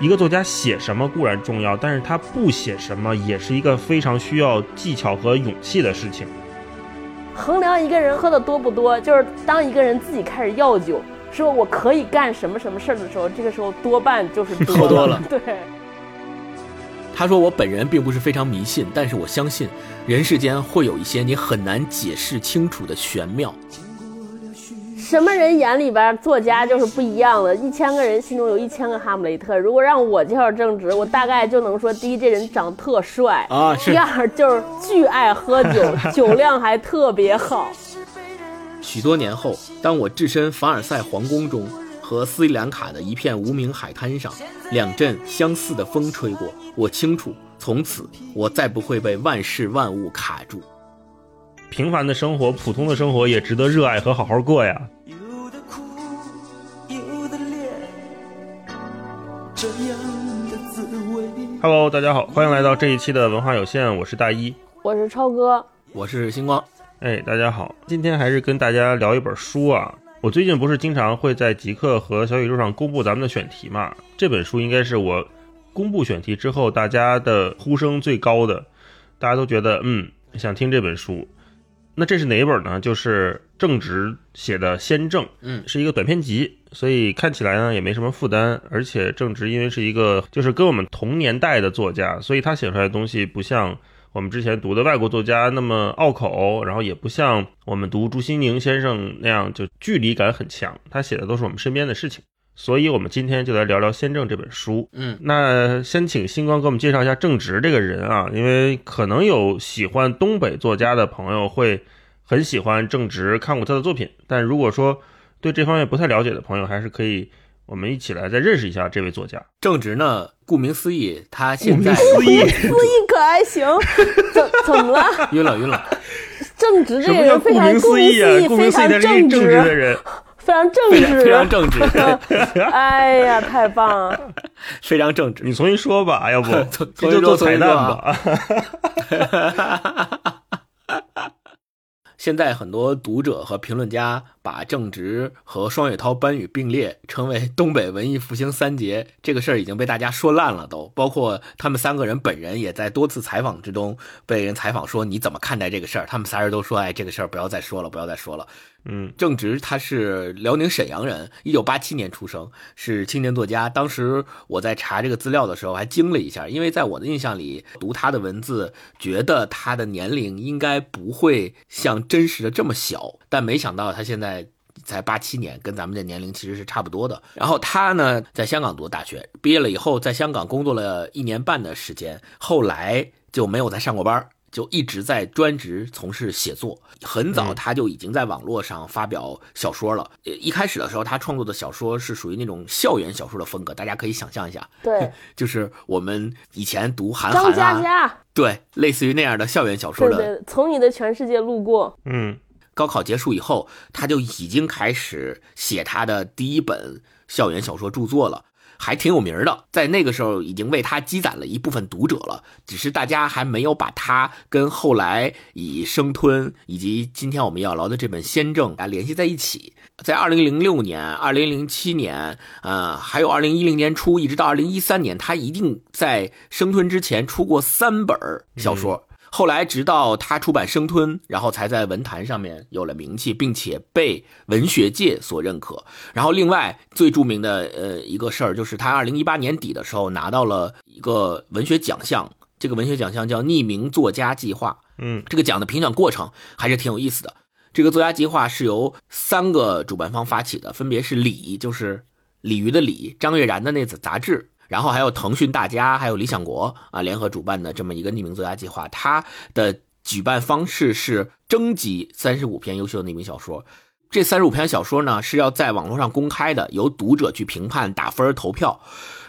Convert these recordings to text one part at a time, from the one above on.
一个作家写什么固然重要，但是他不写什么也是一个非常需要技巧和勇气的事情。衡量一个人喝的多不多，就是当一个人自己开始要酒，说我可以干什么什么事儿的时候，这个时候多半就是喝多了。对。他说：“我本人并不是非常迷信，但是我相信，人世间会有一些你很难解释清楚的玄妙。什么人眼里边作家就是不一样的，一千个人心中有一千个哈姆雷特。如果让我介绍正直，我大概就能说：第一，这人长特帅啊；第二，就是巨爱喝酒，酒量还特别好。许多年后，当我置身凡尔赛皇宫中。”和斯里兰卡的一片无名海滩上，两阵相似的风吹过。我清楚，从此我再不会被万事万物卡住。平凡的生活，普通的生活也值得热爱和好好过呀。Hello，大家好，欢迎来到这一期的文化有限，我是大一，我是超哥，我是星光。哎，大家好，今天还是跟大家聊一本书啊。我最近不是经常会在极客和小宇宙上公布咱们的选题嘛？这本书应该是我公布选题之后大家的呼声最高的，大家都觉得嗯想听这本书。那这是哪一本呢？就是正直写的《先正》，嗯，是一个短篇集，所以看起来呢也没什么负担。而且正直因为是一个就是跟我们同年代的作家，所以他写出来的东西不像。我们之前读的外国作家那么拗口，然后也不像我们读朱西宁先生那样就距离感很强。他写的都是我们身边的事情，所以我们今天就来聊聊《先正》这本书。嗯，那先请星光给我们介绍一下正直这个人啊，因为可能有喜欢东北作家的朋友会很喜欢正直，看过他的作品。但如果说对这方面不太了解的朋友，还是可以。我们一起来再认识一下这位作家。正直呢，顾名思义，他现在思义思义可还行？怎怎么了？晕了晕了。正直这个人非常顾名思义啊，非常正直的人，非常正直，非常正直。哎呀，太棒了！非常正直。你重新说吧，要不 这就做彩蛋吧。现在很多读者和评论家把郑直和双雪涛、班宇并列，成为东北文艺复兴三杰。这个事儿已经被大家说烂了，都包括他们三个人本人也在多次采访之中被人采访说你怎么看待这个事儿？他们仨人都说：“哎，这个事儿不要再说了，不要再说了。”嗯，郑直他是辽宁沈阳人，一九八七年出生，是青年作家。当时我在查这个资料的时候还惊了一下，因为在我的印象里，读他的文字，觉得他的年龄应该不会像真实的这么小，但没想到他现在才八七年，跟咱们这年龄其实是差不多的。然后他呢，在香港读大学，毕业了以后，在香港工作了一年半的时间，后来就没有再上过班。就一直在专职从事写作，很早他就已经在网络上发表小说了。一开始的时候，他创作的小说是属于那种校园小说的风格，大家可以想象一下，对，就是我们以前读韩寒啊，对，类似于那样的校园小说的。从你的全世界路过，嗯，高考结束以后，他就已经开始写他的第一本校园小说著作了。还挺有名的，在那个时候已经为他积攒了一部分读者了，只是大家还没有把他跟后来以生吞以及今天我们要聊的这本《先正》啊联系在一起。在二零零六年、二零零七年，呃，还有二零一零年初，一直到二零一三年，他一定在生吞之前出过三本小说。后来，直到他出版《生吞》，然后才在文坛上面有了名气，并且被文学界所认可。然后，另外最著名的呃一个事儿，就是他二零一八年底的时候拿到了一个文学奖项，这个文学奖项叫匿名作家计划。嗯，这个奖的评选过程还是挺有意思的。这个作家计划是由三个主办方发起的，分别是李，就是鲤鱼的鲤，张悦然的那子杂志。然后还有腾讯、大家，还有理想国啊，联合主办的这么一个匿名作家计划。它的举办方式是征集三十五篇优秀的匿名小说。这三十五篇小说呢是要在网络上公开的，由读者去评判、打分、投票。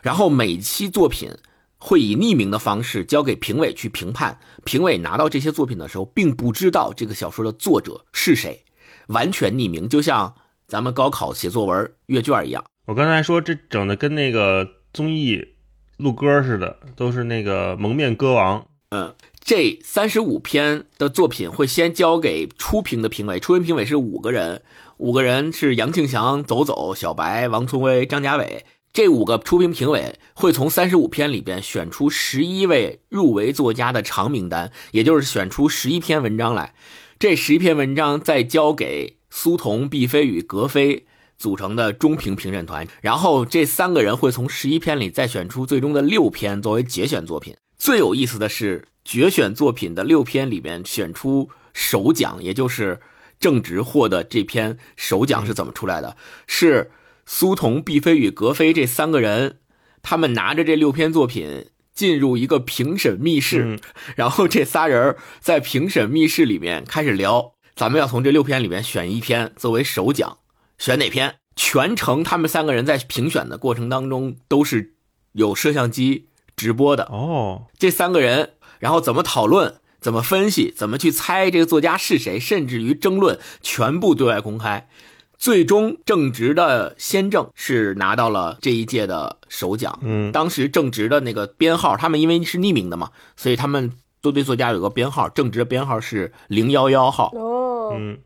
然后每期作品会以匿名的方式交给评委去评判。评委拿到这些作品的时候，并不知道这个小说的作者是谁，完全匿名，就像咱们高考写作文阅卷一样。我刚才说这整的跟那个。综艺录歌似的，都是那个蒙面歌王。嗯，这三十五篇的作品会先交给初评的评委，初评评委是五个人，五个人是杨庆祥、走走、小白、王聪威、张家伟。这五个初评评委会从三十五篇里边选出十一位入围作家的长名单，也就是选出十一篇文章来。这十一篇文章再交给苏童、毕飞宇、格飞组成的中评评审团，然后这三个人会从十一篇里再选出最终的六篇作为节选作品。最有意思的是，决选作品的六篇里面选出首奖，也就是正直获得这篇首奖是怎么出来的？是。苏童、毕飞宇、格飞这三个人，他们拿着这六篇作品进入一个评审密室，然后这仨人在评审密室里面开始聊。咱们要从这六篇里面选一篇作为首奖，选哪篇？全程他们三个人在评选的过程当中都是有摄像机直播的哦。这三个人，然后怎么讨论、怎么分析、怎么去猜这个作家是谁，甚至于争论，全部对外公开。最终，正直的先正是拿到了这一届的首奖。嗯，当时正直的那个编号，他们因为是匿名的嘛，所以他们都对作家有个编号，正直的编号是零幺幺号。哦，嗯，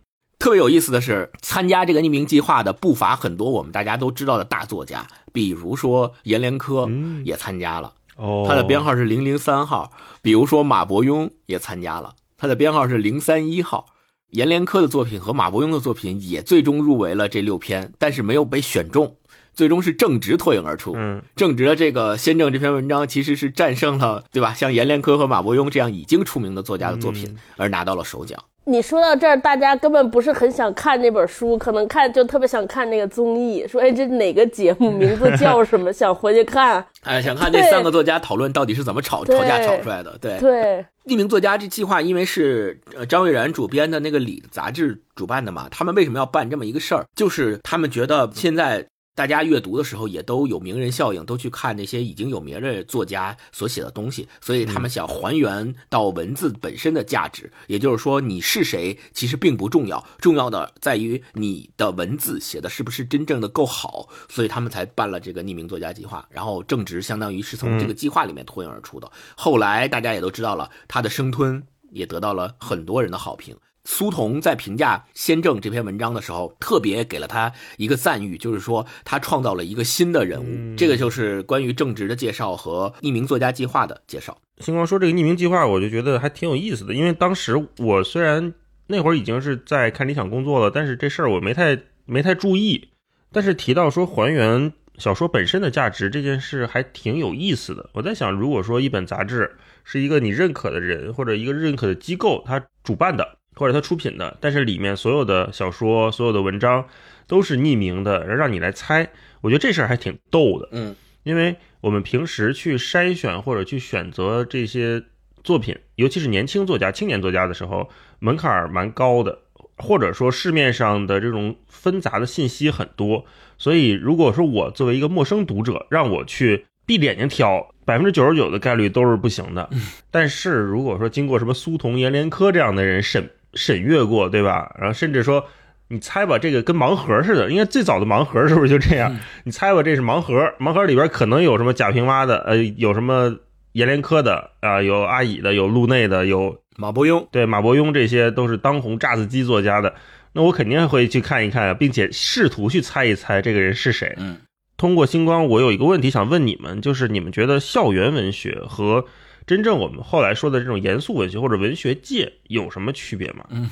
特别有意思的是，参加这个匿名计划的不乏很多我们大家都知道的大作家，比如说阎连科也参加了，哦，他的编号是零零三号。比如说马伯庸也参加了，他的编号是零三一号。阎连科的作品和马伯庸的作品也最终入围了这六篇，但是没有被选中，最终是正直脱颖而出。嗯，正直的这个先正这篇文章其实是战胜了，对吧？像阎连科和马伯庸这样已经出名的作家的作品，而拿到了首奖。你说到这儿，大家根本不是很想看那本书，可能看就特别想看那个综艺，说哎，这哪个节目名字叫什么？想回去看。哎，想看这三个作家讨论到底是怎么吵吵架吵出来的？对对。匿名作家这计划，因为是呃张悦然主编的那个《李》杂志主办的嘛，他们为什么要办这么一个事儿？就是他们觉得现在。大家阅读的时候也都有名人效应，都去看那些已经有名的作家所写的东西，所以他们想还原到文字本身的价值。也就是说，你是谁其实并不重要，重要的在于你的文字写的是不是真正的够好。所以他们才办了这个匿名作家计划。然后正直相当于是从这个计划里面脱颖而出的。后来大家也都知道了，他的生吞也得到了很多人的好评。苏童在评价先正这篇文章的时候，特别给了他一个赞誉，就是说他创造了一个新的人物。这个就是关于正直的介绍和匿名作家计划的介绍。星光说这个匿名计划，我就觉得还挺有意思的，因为当时我虽然那会儿已经是在看理想工作了，但是这事儿我没太没太注意。但是提到说还原小说本身的价值这件事，还挺有意思的。我在想，如果说一本杂志是一个你认可的人或者一个认可的机构他主办的。或者他出品的，但是里面所有的小说、所有的文章都是匿名的，让你来猜。我觉得这事儿还挺逗的，嗯，因为我们平时去筛选或者去选择这些作品，尤其是年轻作家、青年作家的时候，门槛儿蛮高的，或者说市面上的这种纷杂的信息很多，所以如果说我作为一个陌生读者，让我去闭着眼睛挑。百分之九十九的概率都是不行的。但是如果说经过什么苏童、阎连科这样的人审。审阅过，对吧？然后甚至说，你猜吧，这个跟盲盒似的。应该最早的盲盒是不是就这样？你猜吧，这是盲盒，盲盒里边可能有什么贾平凹的，呃，有什么阎连科的啊，有阿乙的，有路内的，有马伯庸。对，马伯庸这些都是当红炸子鸡作家的。那我肯定会去看一看，并且试图去猜一猜这个人是谁。嗯，通过星光，我有一个问题想问你们，就是你们觉得校园文学和真正我们后来说的这种严肃文学或者文学界有什么区别吗？嗯，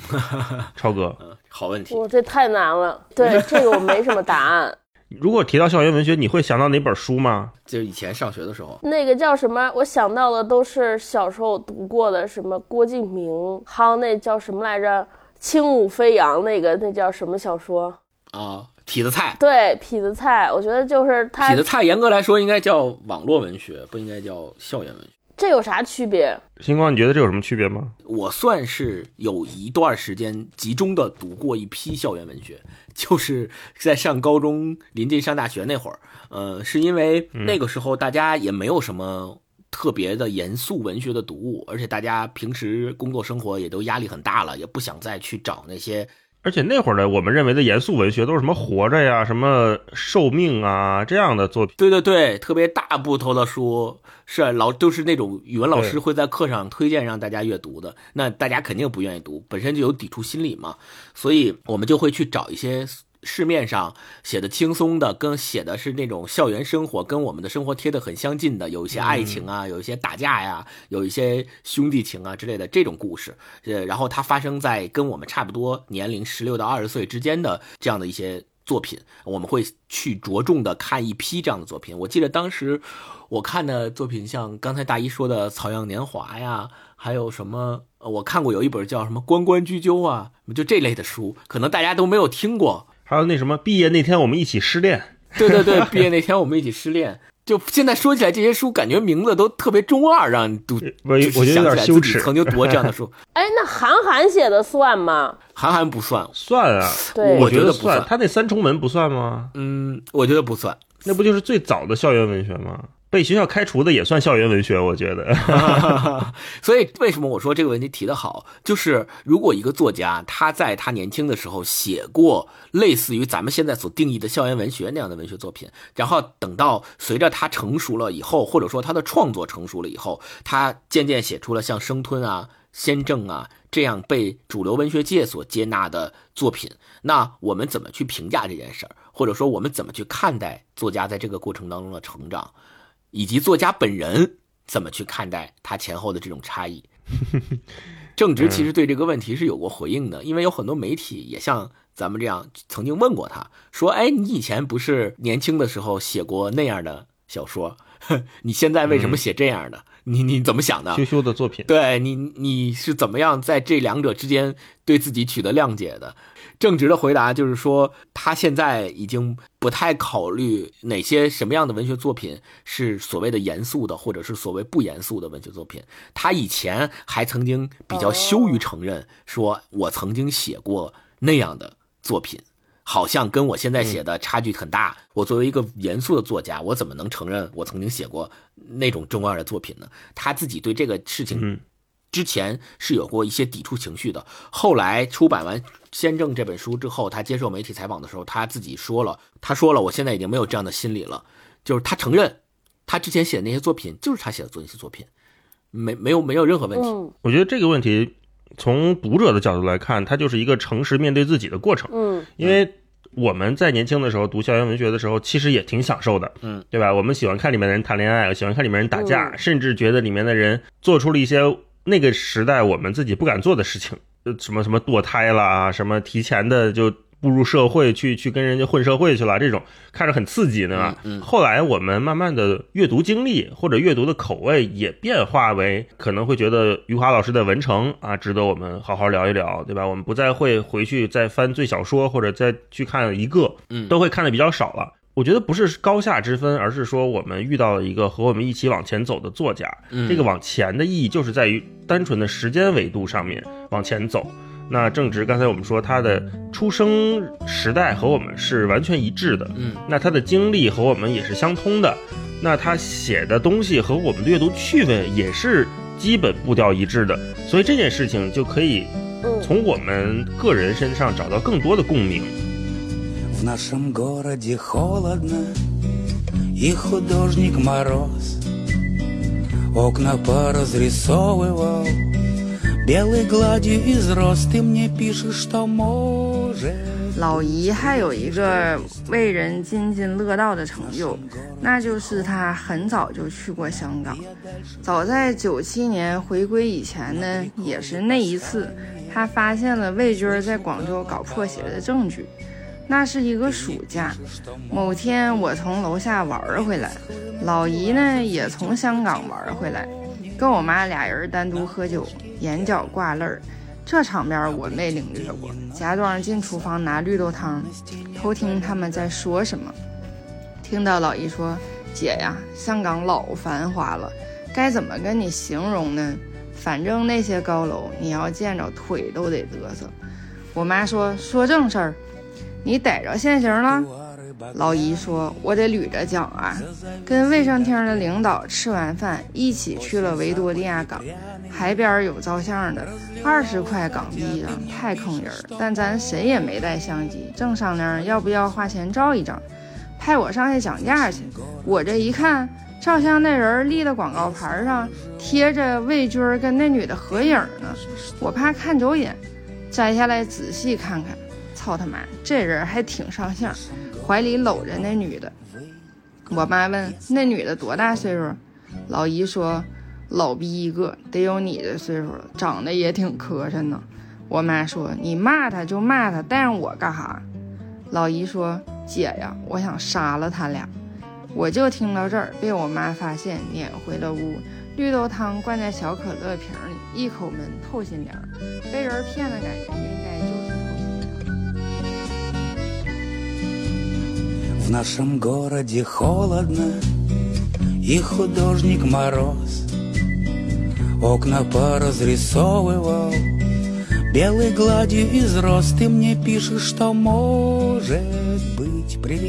超哥，好问题。我这太难了，对这个我没什么答案。如果提到校园文学，你会想到哪本书吗？就是以前上学的时候，那个叫什么？我想到的都是小时候读过的，什么郭敬明，还有那叫什么来着？轻舞飞扬那个，那叫什么小说啊？痞子蔡。对，痞子蔡，我觉得就是他。痞子蔡严格来说应该叫网络文学，不应该叫校园文学。这有啥区别？星光，你觉得这有什么区别吗？我算是有一段时间集中的读过一批校园文学，就是在上高中、临近上大学那会儿。呃，是因为那个时候大家也没有什么特别的严肃文学的读物，而且大家平时工作生活也都压力很大了，也不想再去找那些。而且那会儿呢，我们认为的严肃文学都是什么活着呀、什么寿命啊这样的作品。对对对，特别大部头的书，是老都是那种语文老师会在课上推荐让大家阅读的，那大家肯定不愿意读，本身就有抵触心理嘛，所以我们就会去找一些市面上写的轻松的，跟写的是那种校园生活，跟我们的生活贴的很相近的，有一些爱情啊，有一些打架呀，有一些兄弟情啊之类的这种故事。呃，然后它发生在跟我们差不多年龄十六到二十岁之间的这样的一些作品，我们会去着重的看一批这样的作品。我记得当时我看的作品，像刚才大一说的《草样年华》呀，还有什么？我看过有一本叫什么《关关雎鸠》啊，就这类的书，可能大家都没有听过。还有那什么，毕业那天我们一起失恋。对对对，毕业那天我们一起失恋。就现在说起来，这些书感觉名字都特别中二，让你读。我我觉得有点羞耻。曾经读过这样的书。哎，那韩寒写的算吗？韩寒不算，算啊。我觉得不算。他那《三重门》不算吗？嗯，我觉得不算。那不就是最早的校园文学吗？被学校开除的也算校园文学，我觉得。所以为什么我说这个问题提得好？就是如果一个作家他在他年轻的时候写过类似于咱们现在所定义的校园文学那样的文学作品，然后等到随着他成熟了以后，或者说他的创作成熟了以后，他渐渐写出了像《生吞》啊、《先正》啊这样被主流文学界所接纳的作品，那我们怎么去评价这件事儿？或者说我们怎么去看待作家在这个过程当中的成长？以及作家本人怎么去看待他前后的这种差异？正直其实对这个问题是有过回应的，因为有很多媒体也像咱们这样曾经问过他，说：“哎，你以前不是年轻的时候写过那样的小说，你现在为什么写这样的？你你怎么想的？”羞羞的作品，对你你是怎么样在这两者之间对自己取得谅解的？正直的回答就是说，他现在已经不太考虑哪些什么样的文学作品是所谓的严肃的，或者是所谓不严肃的文学作品。他以前还曾经比较羞于承认，说我曾经写过那样的作品，好像跟我现在写的差距很大。我作为一个严肃的作家，我怎么能承认我曾经写过那种中二的作品呢？他自己对这个事情。之前是有过一些抵触情绪的，后来出版完《先正》这本书之后，他接受媒体采访的时候，他自己说了，他说了，我现在已经没有这样的心理了，就是他承认，他之前写的那些作品就是他写的那些作品，没没有没有任何问题。我觉得这个问题从读者的角度来看，它就是一个诚实面对自己的过程。嗯，因为我们在年轻的时候读校园文学的时候，其实也挺享受的。嗯，对吧？我们喜欢看里面的人谈恋爱，喜欢看里面人打架，甚至觉得里面的人做出了一些。那个时代，我们自己不敢做的事情，呃，什么什么堕胎啦，什么提前的就步入社会去去跟人家混社会去了，这种看着很刺激，对吧？嗯。后来我们慢慢的阅读经历或者阅读的口味也变化为，可能会觉得余华老师的《文成》啊，值得我们好好聊一聊，对吧？我们不再会回去再翻最小说或者再去看一个，嗯，都会看的比较少了。我觉得不是高下之分，而是说我们遇到了一个和我们一起往前走的作家。这个往前的意义就是在于单纯的时间维度上面往前走。那正值刚才我们说他的出生时代和我们是完全一致的，嗯，那他的经历和我们也是相通的，那他写的东西和我们的阅读趣味也是基本步调一致的，所以这件事情就可以从我们个人身上找到更多的共鸣。В нашем городе холодно, и художник мороз Окна поразрисовывал белой гладью из роз Ты мне пишешь, что может 老姨还有一个为人津津乐道的成就，那就是她很早就去过香港。早在九七年回归以前呢，也是那一次，她发现了魏军在广州搞破鞋的证据。 那是一个暑假，某天我从楼下玩回来，老姨呢也从香港玩回来，跟我妈俩人单独喝酒，眼角挂泪儿，这场面我没领略过。假装进厨房拿绿豆汤，偷听他们在说什么。听到老姨说：“姐呀，香港老繁华了，该怎么跟你形容呢？反正那些高楼，你要见着腿都得嘚瑟。”我妈说：“说正事儿。”你逮着现行了？老姨说：“我得捋着讲啊。”跟卫生厅的领导吃完饭，一起去了维多利亚港，海边有照相的，二十块港币啊，太坑人。但咱谁也没带相机，正商量要不要花钱照一张，派我上去讲价去。我这一看，照相那人立的广告牌上贴着魏军跟那女的合影呢，我怕看走眼，摘下来仔细看看。操他妈，这人还挺上相，怀里搂着那女的。我妈问那女的多大岁数，老姨说老逼一个，得有你的岁数了，长得也挺磕碜呢。我妈说你骂他就骂他，带上我干哈？老姨说姐呀，我想杀了他俩。我就听到这儿，被我妈发现，撵回了屋。绿豆汤灌在小可乐瓶里，一口闷透心凉，被人骗的感觉В нашем городе холодно, и художник мороз Окна поразрисовывал белой гладью из роз Ты мне пишешь, что может быть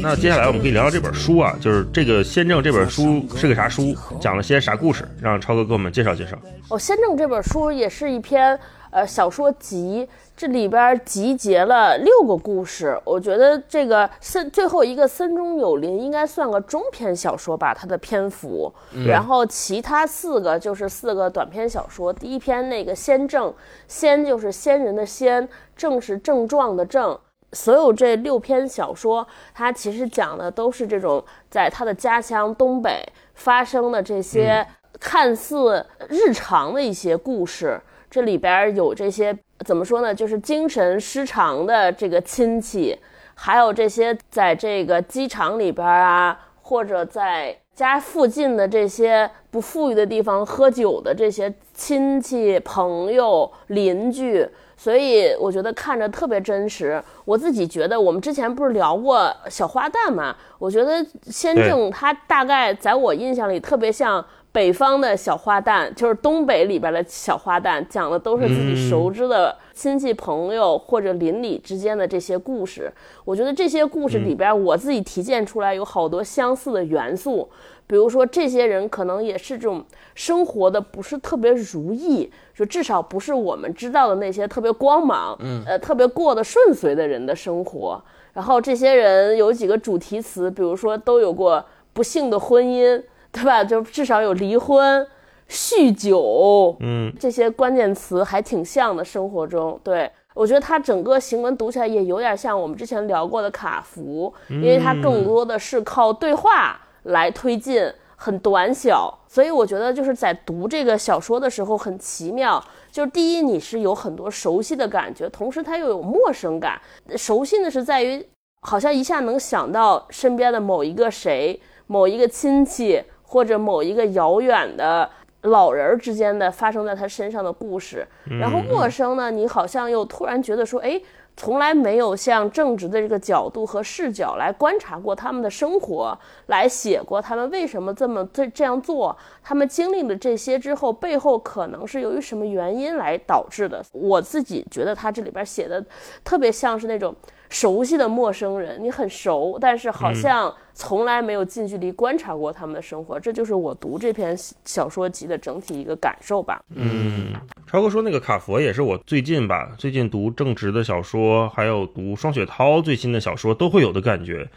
那接下来我们可以聊聊这本书啊，就是这个《先正》这本书是个啥书，讲了些啥故事？让超哥给我们介绍介绍。哦，《先正》这本书也是一篇 呃小说集，这里边集结了六个故事。我觉得这个森最后一个森中有林应该算个中篇小说吧，它的篇幅。然后其他四个就是四个短篇小说。第一篇那个《先正》，先就是仙人的仙，正是症状的症。所有这六篇小说，它其实讲的都是这种在他的家乡东北发生的这些看似日常的一些故事。这里边有这些怎么说呢？就是精神失常的这个亲戚，还有这些在这个机场里边啊，或者在家附近的这些不富裕的地方喝酒的这些亲戚、朋友、邻居。所以我觉得看着特别真实。我自己觉得，我们之前不是聊过小花旦嘛？我觉得仙正他大概在我印象里特别像北方的小花旦，就是东北里边的小花旦，讲的都是自己熟知的亲戚朋友或者邻里之间的这些故事。我觉得这些故事里边，我自己提炼出来有好多相似的元素。比如说，这些人可能也是这种生活的不是特别如意，就至少不是我们知道的那些特别光芒，嗯，呃，特别过得顺遂的人的生活。然后这些人有几个主题词，比如说都有过不幸的婚姻，对吧？就至少有离婚、酗酒，嗯，这些关键词还挺像的。生活中，对我觉得他整个行文读起来也有点像我们之前聊过的卡福，因为他更多的是靠对话。来推进很短小，所以我觉得就是在读这个小说的时候很奇妙。就是第一，你是有很多熟悉的感觉，同时它又有陌生感。熟悉的是在于，好像一下能想到身边的某一个谁、某一个亲戚或者某一个遥远的老人之间的发生在他身上的故事。然后陌生呢，你好像又突然觉得说，哎。从来没有像正直的这个角度和视角来观察过他们的生活，来写过他们为什么这么这这样做，他们经历了这些之后，背后可能是由于什么原因来导致的。我自己觉得他这里边写的特别像是那种。熟悉的陌生人，你很熟，但是好像从来没有近距离观察过他们的生活，这就是我读这篇小说集的整体一个感受吧。嗯，超哥说那个卡佛也是我最近吧，最近读正直的小说，还有读双雪涛最新的小说都会有的感觉，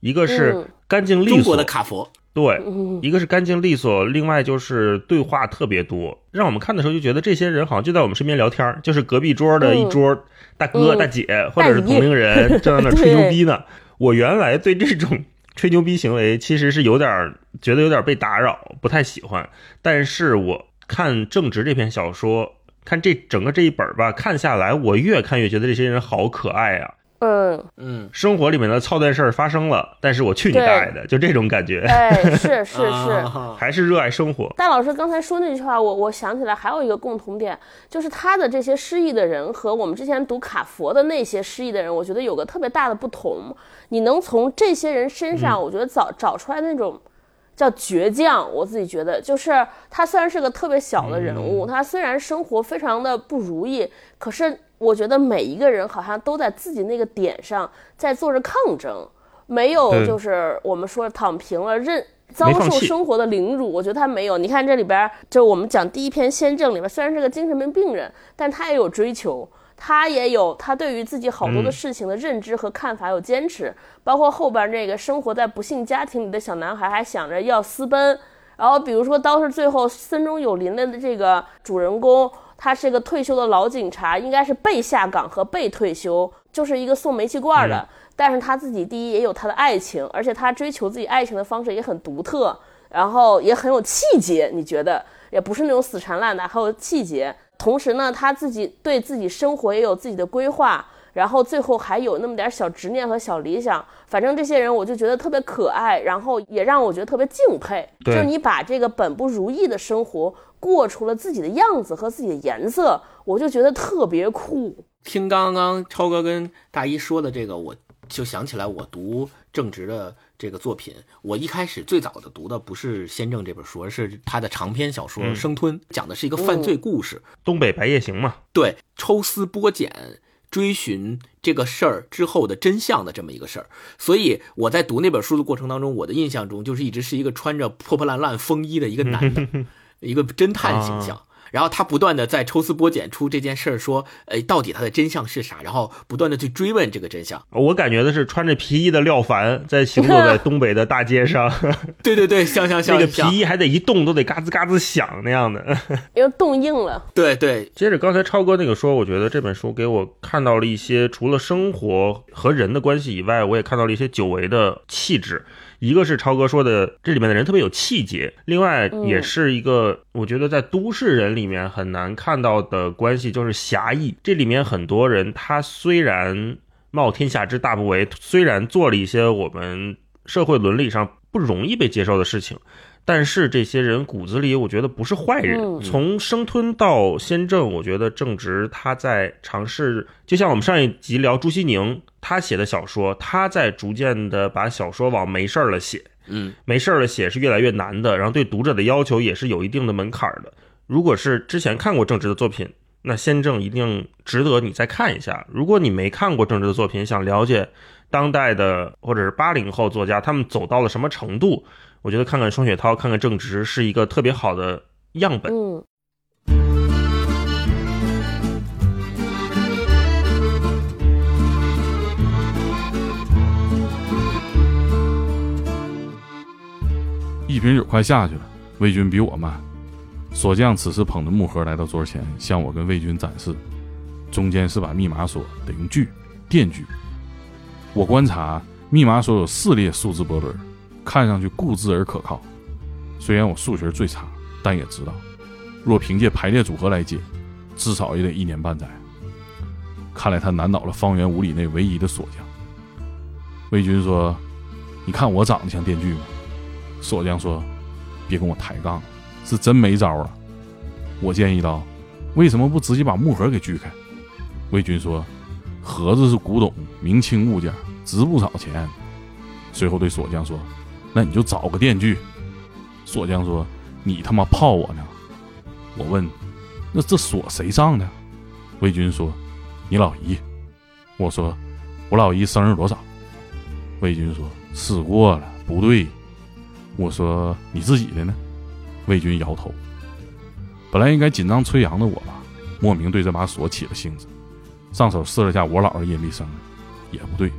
一个是干净利索，中国的卡佛。对，一个是干净利索，另外就是对话特别多，让我们看的时候就觉得这些人好像就在我们身边聊天，就是隔壁桌的一桌大哥大姐或者是同龄人 正在那吹牛逼呢。我原来对这种 吹牛逼行为其实是有点觉得有点被打扰，不太喜欢。但是我看正直这篇小说，看这整个这一本吧，看下来我越看越觉得这些人好可爱啊。嗯嗯，生活里面的操蛋事儿发生了，但是我去你大爷的，就这种感觉。哎，是是是，还是热爱生活。戴老师刚才说那句话，我我想起来还有一个共同点，就是他的这些失意的人和我们之前读卡佛的那些失意的人，我觉得有个特别大的不同。你能从这些人身上，我觉得找找出来那种叫倔强。我自己觉得，就是他虽然是个特别小的人物，他虽然生活非常的不如意，可是。我觉得每一个人好像都在自己那个点上在做着抗争，没有就是我们说躺平了，认遭受生活的凌辱。我觉得他没有。你看这里边，就我们讲第一篇《先正》里边，虽然是个精神病病人，但他也有追求，他也有他对于自己好多的事情的认知和看法有坚持。包括后边那个生活在不幸家庭里的小男孩，还想着要私奔。然后比如说，倒是最后森中有林的这个主人公。他是一个退休的老警察，应该是被下岗和被退休。就是一个送煤气罐的，但是他自己第一也有他的爱情，而且他追求自己爱情的方式也很独特，然后也很有气节，你觉得也不是那种死缠烂打，还有气节。同时呢，他自己对自己生活也有自己的规划，然后最后还有那么点小执念和小理想。反正这些人我就觉得特别可爱，然后也让我觉得特别敬佩。就是你把这个本不如意的生活过出了自己的样子和自己的颜色，我就觉得特别酷。听刚刚超哥跟大一说的这个，我就想起来我读正直的这个作品。我一开始最早的读的不是《先正》这本书，而是他的长篇小说《生吞》，讲的是一个犯罪故事。东北白夜行嘛，对，抽丝剥茧，追寻这个事儿之后的真相的这么一个事儿。所以我在读那本书的过程当中，我的印象中就是一直是一个穿着破破烂烂风衣的一个男的，一个侦探形象。然后他不断的在抽丝剥茧出这件事儿，说，呃，到底他的真相是啥？然后不断的去追问这个真相。我感觉的是穿着皮衣的廖凡在行走在东北的大街上，对对对，像像像那个皮衣还得一动都得嘎吱嘎吱响那样的。因为冻硬了，对对，接着刚才超哥那个说，我觉得这本书给我看到了一些除了生活和人的关系以外，我也看到了一些久违的气质。一个是超哥说的，这里面的人特别有气节；另外也是一个我觉得在都市人里面很难看到的关系，就是侠义。这里面很多人他虽然冒天下之大不韪，虽然做了一些我们社会伦理上不容易被接受的事情。但是这些人骨子里，我觉得不是坏人。嗯从生吞到先正，我觉得正直他在尝试，就像我们上一集聊朱西宁，他写的小说，他在逐渐的把小说往没事儿了写，嗯，没事儿了写是越来越难的，然后对读者的要求也是有一定的门槛儿的。如果是之前看过正直的作品，那先正一定值得你再看一下。如果你没看过正直的作品，想了解当代的或者是八零后作家他们走到了什么程度，我觉得看看双雪涛，看看郑直是一个特别好的样本。嗯，一瓶酒快下去了，魏军比我慢。锁匠此时捧着木盒来到桌前，向我跟魏军展示，中间是把密码锁得用锯，电锯。我观察密码锁有四列数字波轮，看上去固执而可靠。虽然我数学最差，但也知道，若凭借排列组合来解，至少也得一年半载。看来他难倒了方圆五里内唯一的锁匠。魏军说：“你看我长得像电锯吗？”锁匠说：“别跟我抬杠，是真没招了。”我建议道：“为什么不直接把木盒给锯开？”魏军说：“盒子是古董，明清物件，值不少钱。”随后对锁匠说：“那你就找个电锯。”锁匠说：“你他妈泡我呢！”我问：“那这锁谁上的？”魏军说：“你老姨。”我说：“我老姨生日多少？”魏军说：“试过了，不对。”我说：“你自己的呢？”魏军摇头。本来应该紧张催阳的我吧，莫名对这把锁起了兴致，上手试了下我姥爷阴历生日，也不对。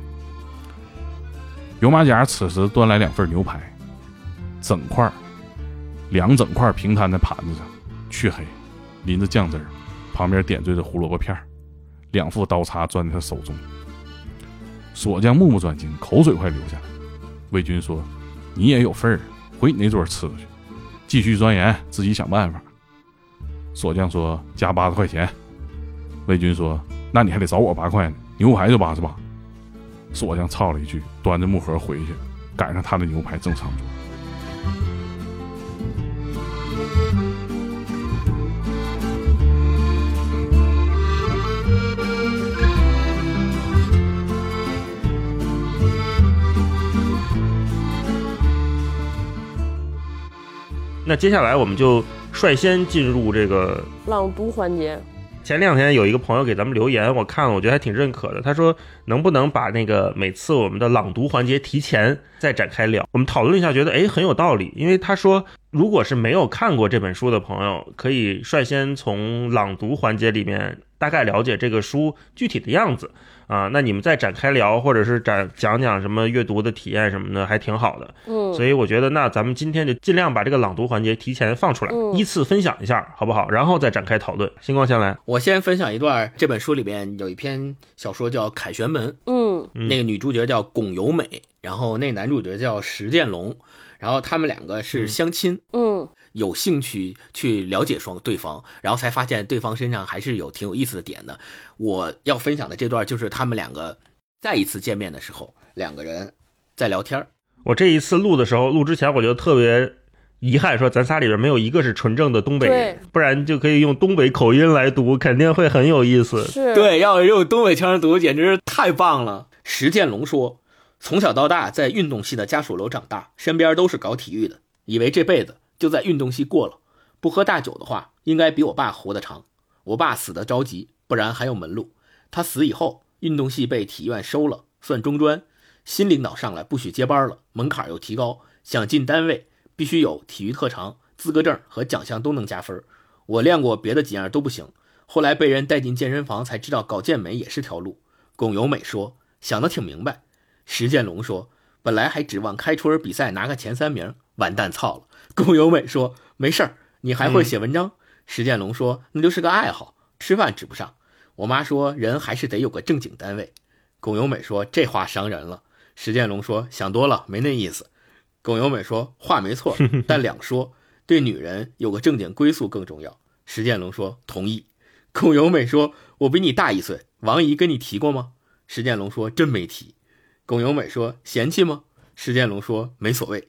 油马甲此时端来两份牛排，整块，两整块平摊在盘子上，去黑，淋着酱汁儿，旁边点缀着胡萝卜片，两副刀叉攥在他手中。锁匠目不转睛，口水快流下来。魏军说：“你也有份儿，回你那桌吃去，继续钻研，自己想办法。”锁匠说：“加八十块钱。”魏军说：“那你还得找我八块呢，牛排就八十八。”锁匠操了一句，端着木盒回去，赶上他的牛排正上桌。那接下来我们就率先进入这个朗读环节，前两天有一个朋友给咱们留言，我看了，我觉得还挺认可的。他说能不能把那个每次我们的朗读环节提前再展开聊？我们讨论一下，觉得诶很有道理。因为他说，如果是没有看过这本书的朋友，可以率先从朗读环节里面大概了解这个书具体的样子。啊，那你们再展开聊，或者是展讲讲什么阅读的体验什么的，还挺好的。嗯，所以我觉得，那咱们今天就尽量把这个朗读环节提前放出来，嗯依次分享一下，好不好？然后再展开讨论。星光先来，我先分享一段，这本书里边有一篇小说叫《凯旋门》，嗯那个女主角叫巩由美，然后那男主角叫石建龙，然后他们两个是相亲，嗯有兴趣去了解双对方，然后才发现对方身上还是有挺有意思的点的。我要分享的这段就是他们两个再一次见面的时候，两个人在聊天儿。我这一次录的时候，录之前我就特别遗憾，说咱仨里边没有一个是纯正的东北人，不然就可以用东北口音来读，肯定会很有意思。是，对，要用东北腔读，简直是太棒了。石建龙说，从小到大在运动系的家属楼长大，身边都是搞体育的，以为这辈子就在运动系过了。不喝大酒的话，应该比我爸活得长。我爸死得着急，不然还有门路。他死以后，运动系被体院收了，算中专。新领导上来不许接班了，门槛又提高，想进单位必须有体育特长、资格证和奖项都能加分。我练过别的几样都不行，后来被人带进健身房，才知道搞健美也是条路。巩由美说：“想得挺明白。”石建龙说：“本来还指望开春比赛拿个前三名，完蛋操了。” 龚由美说：“没事儿，你还会写文章。石建龙说：“那就是个爱好，吃饭指不上。”我妈说：“人还是得有个正经单位。”龚由美说：“这话伤人了。”石建龙说：“想多了，没那意思。”龚由美说：“话没错，但两说，对女人有个正经归宿更重要。”石建龙说：“同意。”龚由美说：“我比你大一岁，王姨跟你提过吗？”石建龙说：“真没提。”龚由美说：“嫌弃吗？”石建龙说：“没所谓。”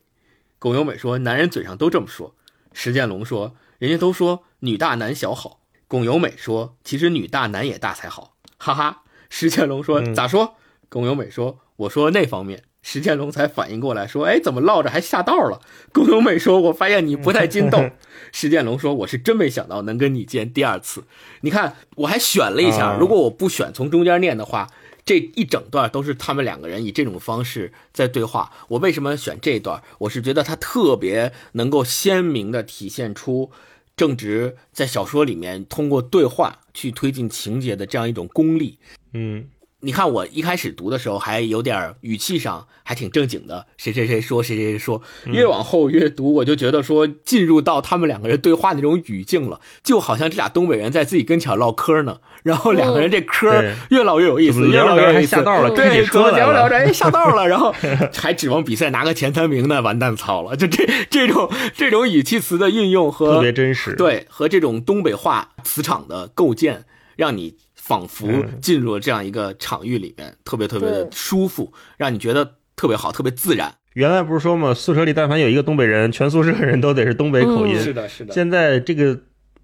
龚由美说：“男人嘴上都这么说。”石建龙说：“人家都说女大男小好。”龚由美说：“其实女大男也大才好。”哈哈。石建龙说：“嗯咋说？”龚由美说：“我说那方面。”石建龙才反应过来，说：“哎，怎么落着还下道了？”龚由美说：“我发现你不太筋斗。”石建龙说：“我是真没想到能跟你见第二次。你看，我还选了一下，啊如果我不选从中间念的话，这一整段都是他们两个人以这种方式在对话。我为什么选这一段？我是觉得他特别能够鲜明的体现出正直在小说里面通过对话去推进情节的这样一种功力。嗯，你看我一开始读的时候还有点语气上还挺正经的，谁谁谁说谁谁谁说，越往后越读我就觉得说进入到他们两个人对话那种语境了，就好像这俩东北人在自己跟前唠嗑呢，然后两个人这嗑越唠越有意思，越唠越有意思还下道了对，怎么聊着聊着哎下道了，然后 还指望比赛拿个前三名呢，完蛋操了，就这这种这种语气词的运用和特别真实。，对，和这种东北话磁场的构建，让你仿佛嗯进入了这样一个场域里面，特别特别的舒服，让你觉得特别好，特别自然。原来不是说嘛，宿舍里但凡有一个东北人，全宿舍人都得是东北口音。是的，是的现在这个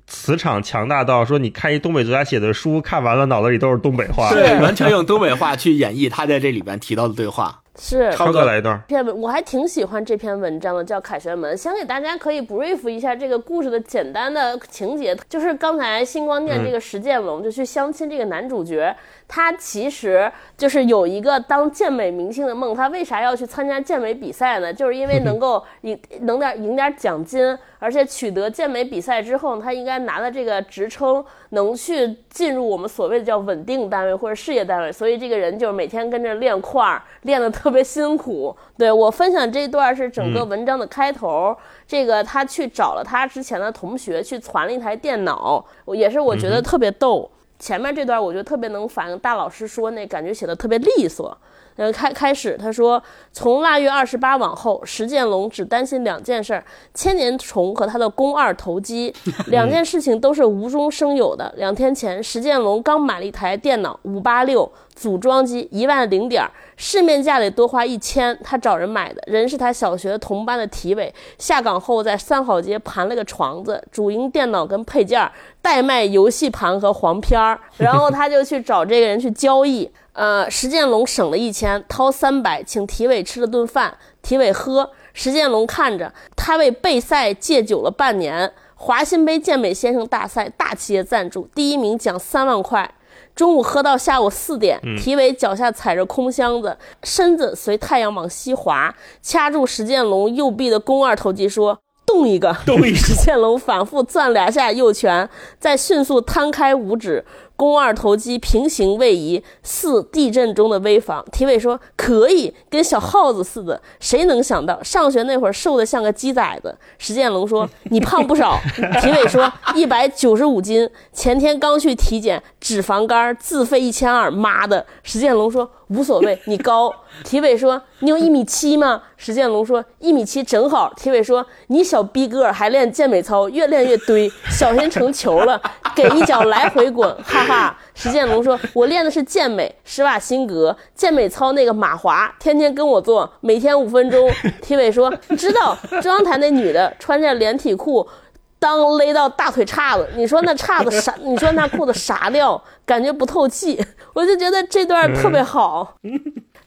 磁场强大到说，你看一东北作家写的书，看完了脑子里都是东北话。对，完全用东北话去演绎他在这里边提到的对话。是。超哥来一段。这篇文我还挺喜欢这篇文章的，叫《凯旋门》。想给大家可以 brief 一下这个故事的简单的情节，就是刚才星光念这个石建龙就去相亲这个男主角，他其实就是有一个当健美明星的梦。他为啥要去参加健美比赛呢？就是因为能够 赢能点赢点奖金，而且取得健美比赛之后，他应该拿的这个职称能去进入我们所谓的叫稳定单位或者事业单位，所以这个人就是每天跟着练块儿，练得特别辛苦。对我分享这一段是整个文章的开头，这个他去找了他之前的同学去传了一台电脑，也是我觉得特别逗。前面这段我觉得特别能反映大老师说那感觉写的特别利索。呃，开开始他说，从腊月二十八往后，石建龙只担心两件事儿：千年虫和他的肱二头肌。两件事情都是无中生有的。两天前，石建龙刚买了一台电脑五八六组装机，一万零点儿，市面价得多花一千，他找人买的，人是他小学同班的体委。下岗后在三好街盘了个床子，主营电脑跟配件儿，代卖游戏盘和黄片儿。然后他就去找这个人去交易。呃，石建龙省了一千，掏三百，请体委吃了顿饭，体委喝。石建龙看着他为备赛戒酒了半年，华新杯健美先生大赛大企业赞助，第一名奖三万块。中午喝到下午四点，体委脚下踩着空箱子，身子随太阳往西滑，掐住石建龙右臂的肱二头肌说：“动一个，动一个。”石建龙反复攥两下右拳，再迅速摊开五指，肱二头肌平行位移，似地震中的危房。体委说可以，跟小耗子似的。谁能想到上学那会儿瘦的像个鸡崽子？石建龙说你胖不少。体委说一百九十五斤，前天刚去体检，脂肪肝自费一千二。妈的！石建龙说无所谓，你高。体委说你有一米七吗？石建龙说一米七正好。体委说你小逼个还练健美操，越练越堆，小心成球了，给一脚来回滚，哈哈。石建龙说：“我练的是健美，施瓦辛格健美操那个马华，天天跟我做，每天五分钟。”体委说：“知道中央台那女的穿着连体裤，当勒到大腿叉子，你说那叉子啥？你说那裤子啥料？感觉不透气。”我就觉得这段特别好。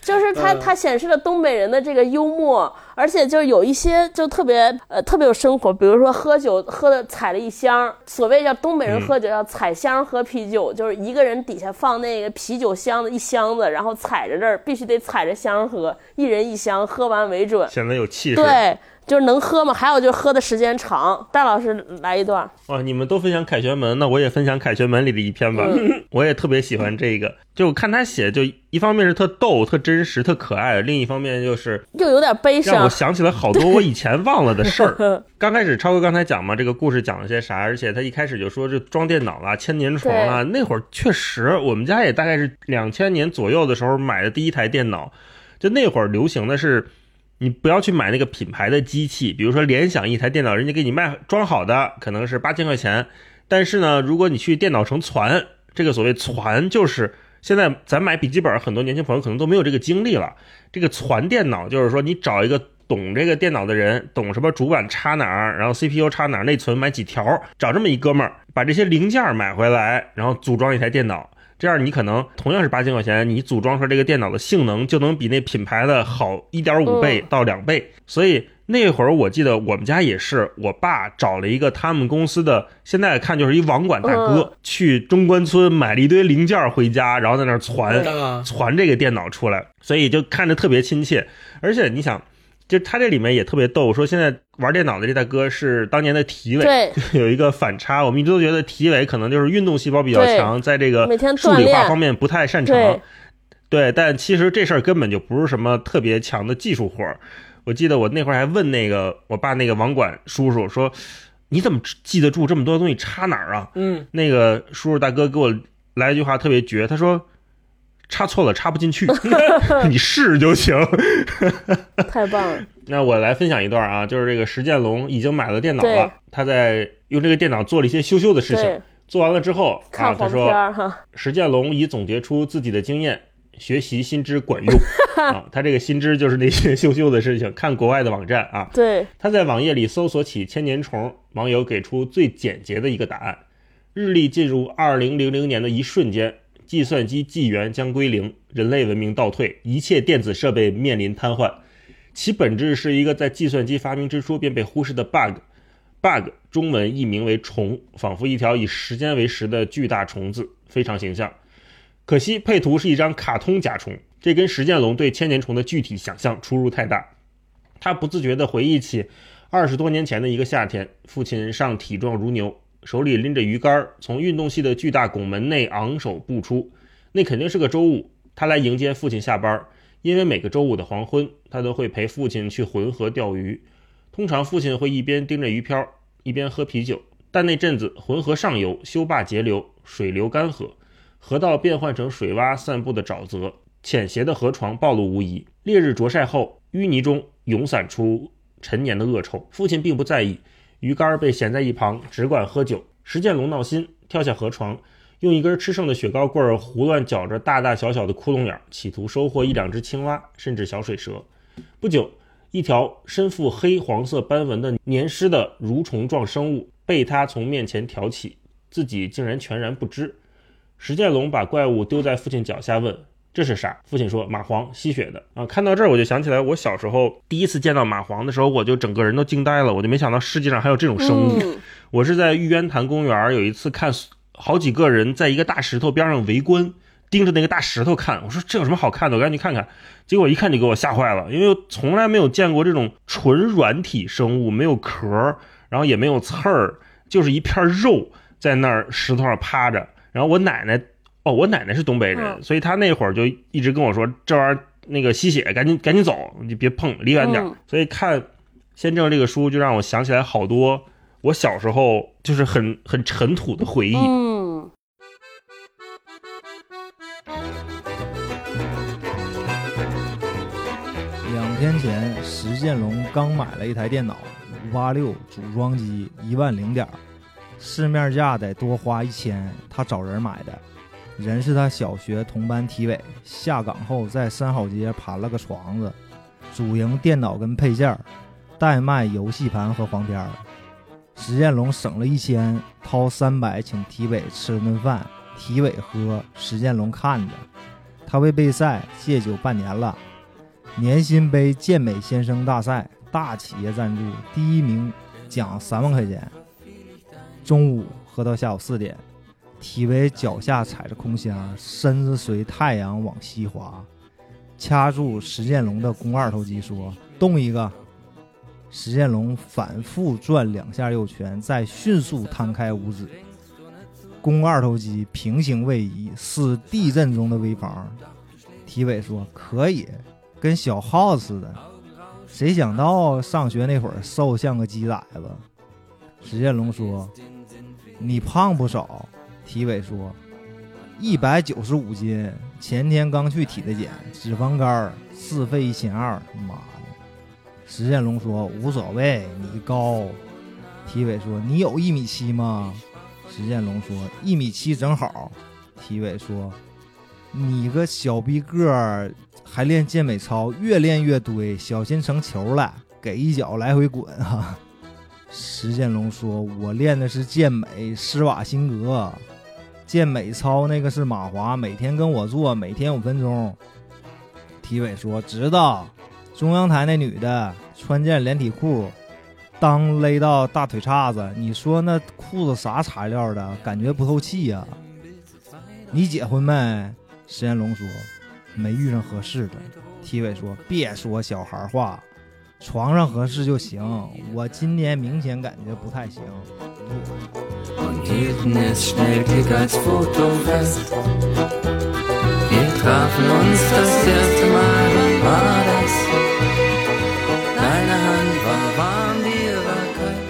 就是它，它显示了东北人的这个幽默，而且就是有一些就特别呃特别有生活，比如说喝酒喝的踩了一箱，所谓叫东北人喝酒要踩箱喝啤酒，就是一个人底下放那个啤酒箱子一箱子，然后踩着这儿必须得踩着箱喝，一人一箱喝完为准，显得有气势。对。就是能喝吗？还有就是喝的时间长。戴老师来一段。哇，你们都分享《凯旋门》，那我也分享《凯旋门》里的一篇吧。我也特别喜欢这个，就看他写，就一方面是特逗、特真实、特可爱，另一方面就是又有点悲伤，让我想起了好多我以前忘了的事儿。刚开始超哥刚才讲嘛，这个故事讲了些啥？而且他一开始就说这装电脑啦、千年床啦，那会儿确实，我们家也大概是两千年左右的时候买的第一台电脑，就那会儿流行的是。你不要去买那个品牌的机器，比如说联想一台电脑，人家给你卖装好的可能是八千块钱，但是呢，如果你去电脑城攒，这个所谓攒就是现在咱买笔记本，很多年轻朋友可能都没有这个精力了。这个攒电脑就是说你找一个懂这个电脑的人，懂什么主板插哪儿，然后 CPU 插哪儿，内存买几条，找这么一哥们儿，把这些零件买回来，然后组装一台电脑。这样你可能同样是八千块钱，你组装出来这个电脑的性能就能比那品牌的好一点五倍到两倍。所以那会儿我记得我们家也是，我爸找了一个他们公司的，现在看就是一网管大哥，去中关村买了一堆零件回家，然后在那儿传传这个电脑出来，所以就看着特别亲切。而且你想。就他这里面也特别逗，说现在玩电脑的这大哥是当年的体委，对，有一个反差。我们一直都觉得体委可能就是运动细胞比较强，在这个数理化方面不太擅长，对。但其实这事儿根本就不是什么特别强的技术活儿。我记得我那会儿还问那个我爸那个网管叔叔说：“你怎么记得住这么多东西插哪儿啊？”嗯，那个叔叔大哥给我来一句话特别绝，他说。插错了，插不进去，你试就行。太棒了！那我来分享一段啊，就是这个石建龙已经买了电脑了，他在用这个电脑做了一些羞羞的事情。做完了之后啊，他说石建龙已总结出自己的经验，学习新知管用啊。他这个新知就是那些羞羞的事情。看国外的网站啊，对，他在网页里搜索起千年虫，网友给出最简洁的一个答案：日历进入二零零零年的一瞬间。计算机纪元将归零，人类文明倒退，一切电子设备面临瘫痪。其本质是一个在计算机发明之初便被忽视的 bug。bug 中文译名为虫，仿佛一条以时间为食的巨大虫子，非常形象。可惜配图是一张卡通甲虫，这跟石建龙对千年虫的具体想象出入太大。他不自觉地回忆起二十多年前的一个夏天，父亲上体壮如牛。手里拎着鱼竿，从运动系的巨大拱门内昂首步出。那肯定是个周五，他来迎接父亲下班。因为每个周五的黄昏，他都会陪父亲去浑河钓鱼。通常父亲会一边盯着鱼漂，一边喝啤酒。但那阵子，浑河上游修坝截流，水流干涸，河道变换成水洼散布的沼泽，浅斜的河床暴露无遗。烈日灼晒后，淤泥中涌散出陈年的恶臭。父亲并不在意。鱼竿被闲在一旁，只管喝酒。石建龙闹心，跳下河床，用一根吃剩的雪糕棍儿胡乱搅着大大小小的窟窿眼，企图收获一两只青蛙，甚至小水蛇。不久，一条身负黑黄色斑纹的黏湿的蠕虫状生物被他从面前挑起，自己竟然全然不知。石建龙把怪物丢在父亲脚下，问。这是啥？父亲说蚂蟥吸血的啊！看到这儿我就想起来，我小时候第一次见到蚂蟥的时候，我就整个人都惊呆了，我就没想到世界上还有这种生物。我是在玉渊潭公园有一次看，好几个人在一个大石头边上围观，盯着那个大石头看。我说这有什么好看的？我赶紧去看看。结果一看就给我吓坏了，因为从来没有见过这种纯软体生物，没有壳，然后也没有刺儿，就是一片肉在那儿石头上趴着。然后我奶奶，哦，我奶奶是东北人，嗯所以她那会儿就一直跟我说，这玩意儿那个吸血，赶紧赶紧走，你别碰，离远点儿。嗯所以看先正这个书，就让我想起来好多我小时候就是很很尘土的回忆。嗯，两天前，石建龙刚买了一台电脑，五八六组装机一万零点儿，市面价得多花一千，他找人买的，人是他小学同班体委，下岗后在三好街盘了个床子，主营电脑跟配件儿，代卖游戏盘和黄片儿。石建龙省了一千，掏三百请体委吃了顿饭，体委喝，石建龙看着，他为备赛戒酒半年了。年薪杯健美先生大赛，大企业赞助，第一名奖三万块钱。中午喝到下午四点，体委脚下踩着空箱，身子随太阳往西滑，掐住石建龙的肱二头肌说：“动一个。”石建龙反复转两下右拳，再迅速摊开五指，肱二头肌平行位移，似地震中的危房。体委说：“可以。”跟小耗子似的。谁想到上学那会儿瘦像个鸡崽子。石建龙说：“你胖不少。”体委说：“一百九十五斤，前天刚去体的检，脂肪肝儿，自费一千二。妈的！”石建龙说：“无所谓，你高。”体委说：“你有一米七吗？”石建龙说：“一米七正好。”体委说：“你个小逼个儿。”还练健美操，越练越堆，小心成球了，给一脚来回滚啊！石建龙说：“我练的是健美，施瓦辛格，健美操那个是马华，每天跟我做，每天五分钟。”体委说：“知道。”中央台那女的穿件连体裤，裆勒到大腿叉子，你说那裤子啥材料的？感觉不透气呀、你结婚没？石建龙说。没遇上合适的，体委说别说小孩话，床上合适就行。我今年明显感觉不太行。Und hielten es schnell als Fotofest. Wir trafen uns das erste Mal, wann war das? Deine Hand war warm, die war kalt.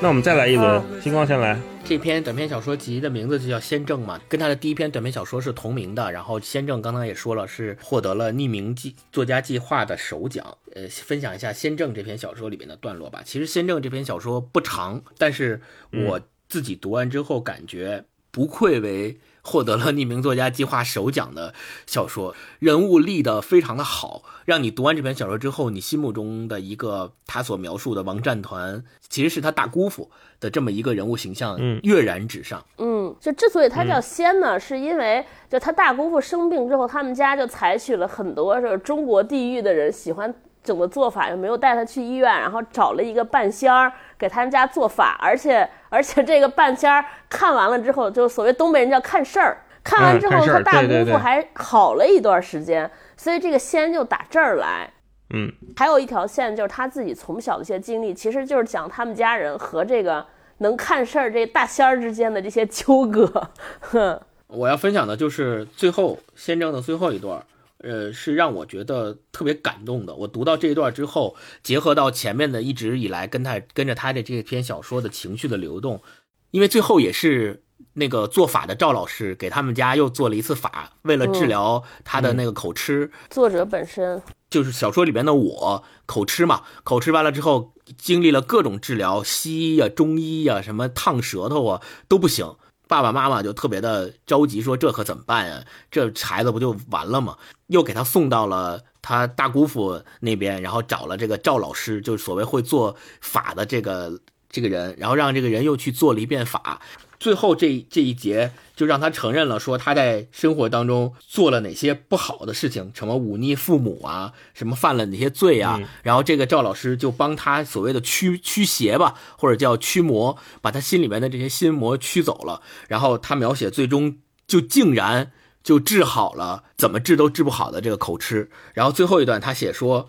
那我们再来一轮，星光先来。这篇短篇小说集的名字就叫《先正》嘛，跟他的第一篇短篇小说是同名的。然后《先正》刚刚也说了，是获得了匿名计作家计划的首奖。呃，分享一下《先正》这篇小说里面的段落吧。其实《先正》这篇小说不长，但是我自己读完之后感觉不愧为获得了匿名作家计划首奖的小说，人物立得非常的好，让你读完这篇小说之后，你心目中的一个他所描述的王战团，其实是他大姑父的这么一个人物形象，嗯跃然纸上。嗯，就之所以他叫仙呢，是因为就他大姑父生病之后，他们家就采取了很多是中国地域的人喜欢整个做法，又没有带他去医院，然后找了一个半仙儿给他们家做法，而且而且这个半仙儿看完了之后，就所谓东北人叫看事儿，看完之后他大姑父还好了一段时间，所以这个仙就打这儿来。嗯，还有一条线就是他自己从小的一些经历，其实就是讲他们家人和这个能看事儿这大仙儿之间的这些纠葛。哼，我要分享的就是最后仙正的最后一段，呃，是让我觉得特别感动的。我读到这一段之后，结合到前面的一直以来跟他跟着他的这篇小说的情绪的流动，因为最后也是那个做法的赵老师给他们家又做了一次法，为了治疗他的那个口吃，作者本身，就是小说里边的我口吃嘛，口吃完了之后，经历了各种治疗，西医呀、中医呀、什么烫舌头啊都不行。爸爸妈妈就特别的着急，说这可怎么办呀？这孩子不就完了吗？又给他送到了他大姑父那边，然后找了这个赵老师，就是所谓会做法的这个这个人，然后让这个人又去做了一遍法。最后这这一节就让他承认了，说他在生活当中做了哪些不好的事情，什么忤逆父母啊，什么犯了哪些罪啊。然后这个赵老师就帮他所谓的驱驱邪吧，或者叫驱魔，把他心里面的这些心魔驱走了。然后他描写最终就竟然就治好了，怎么治都治不好的这个口吃。然后最后一段他写说，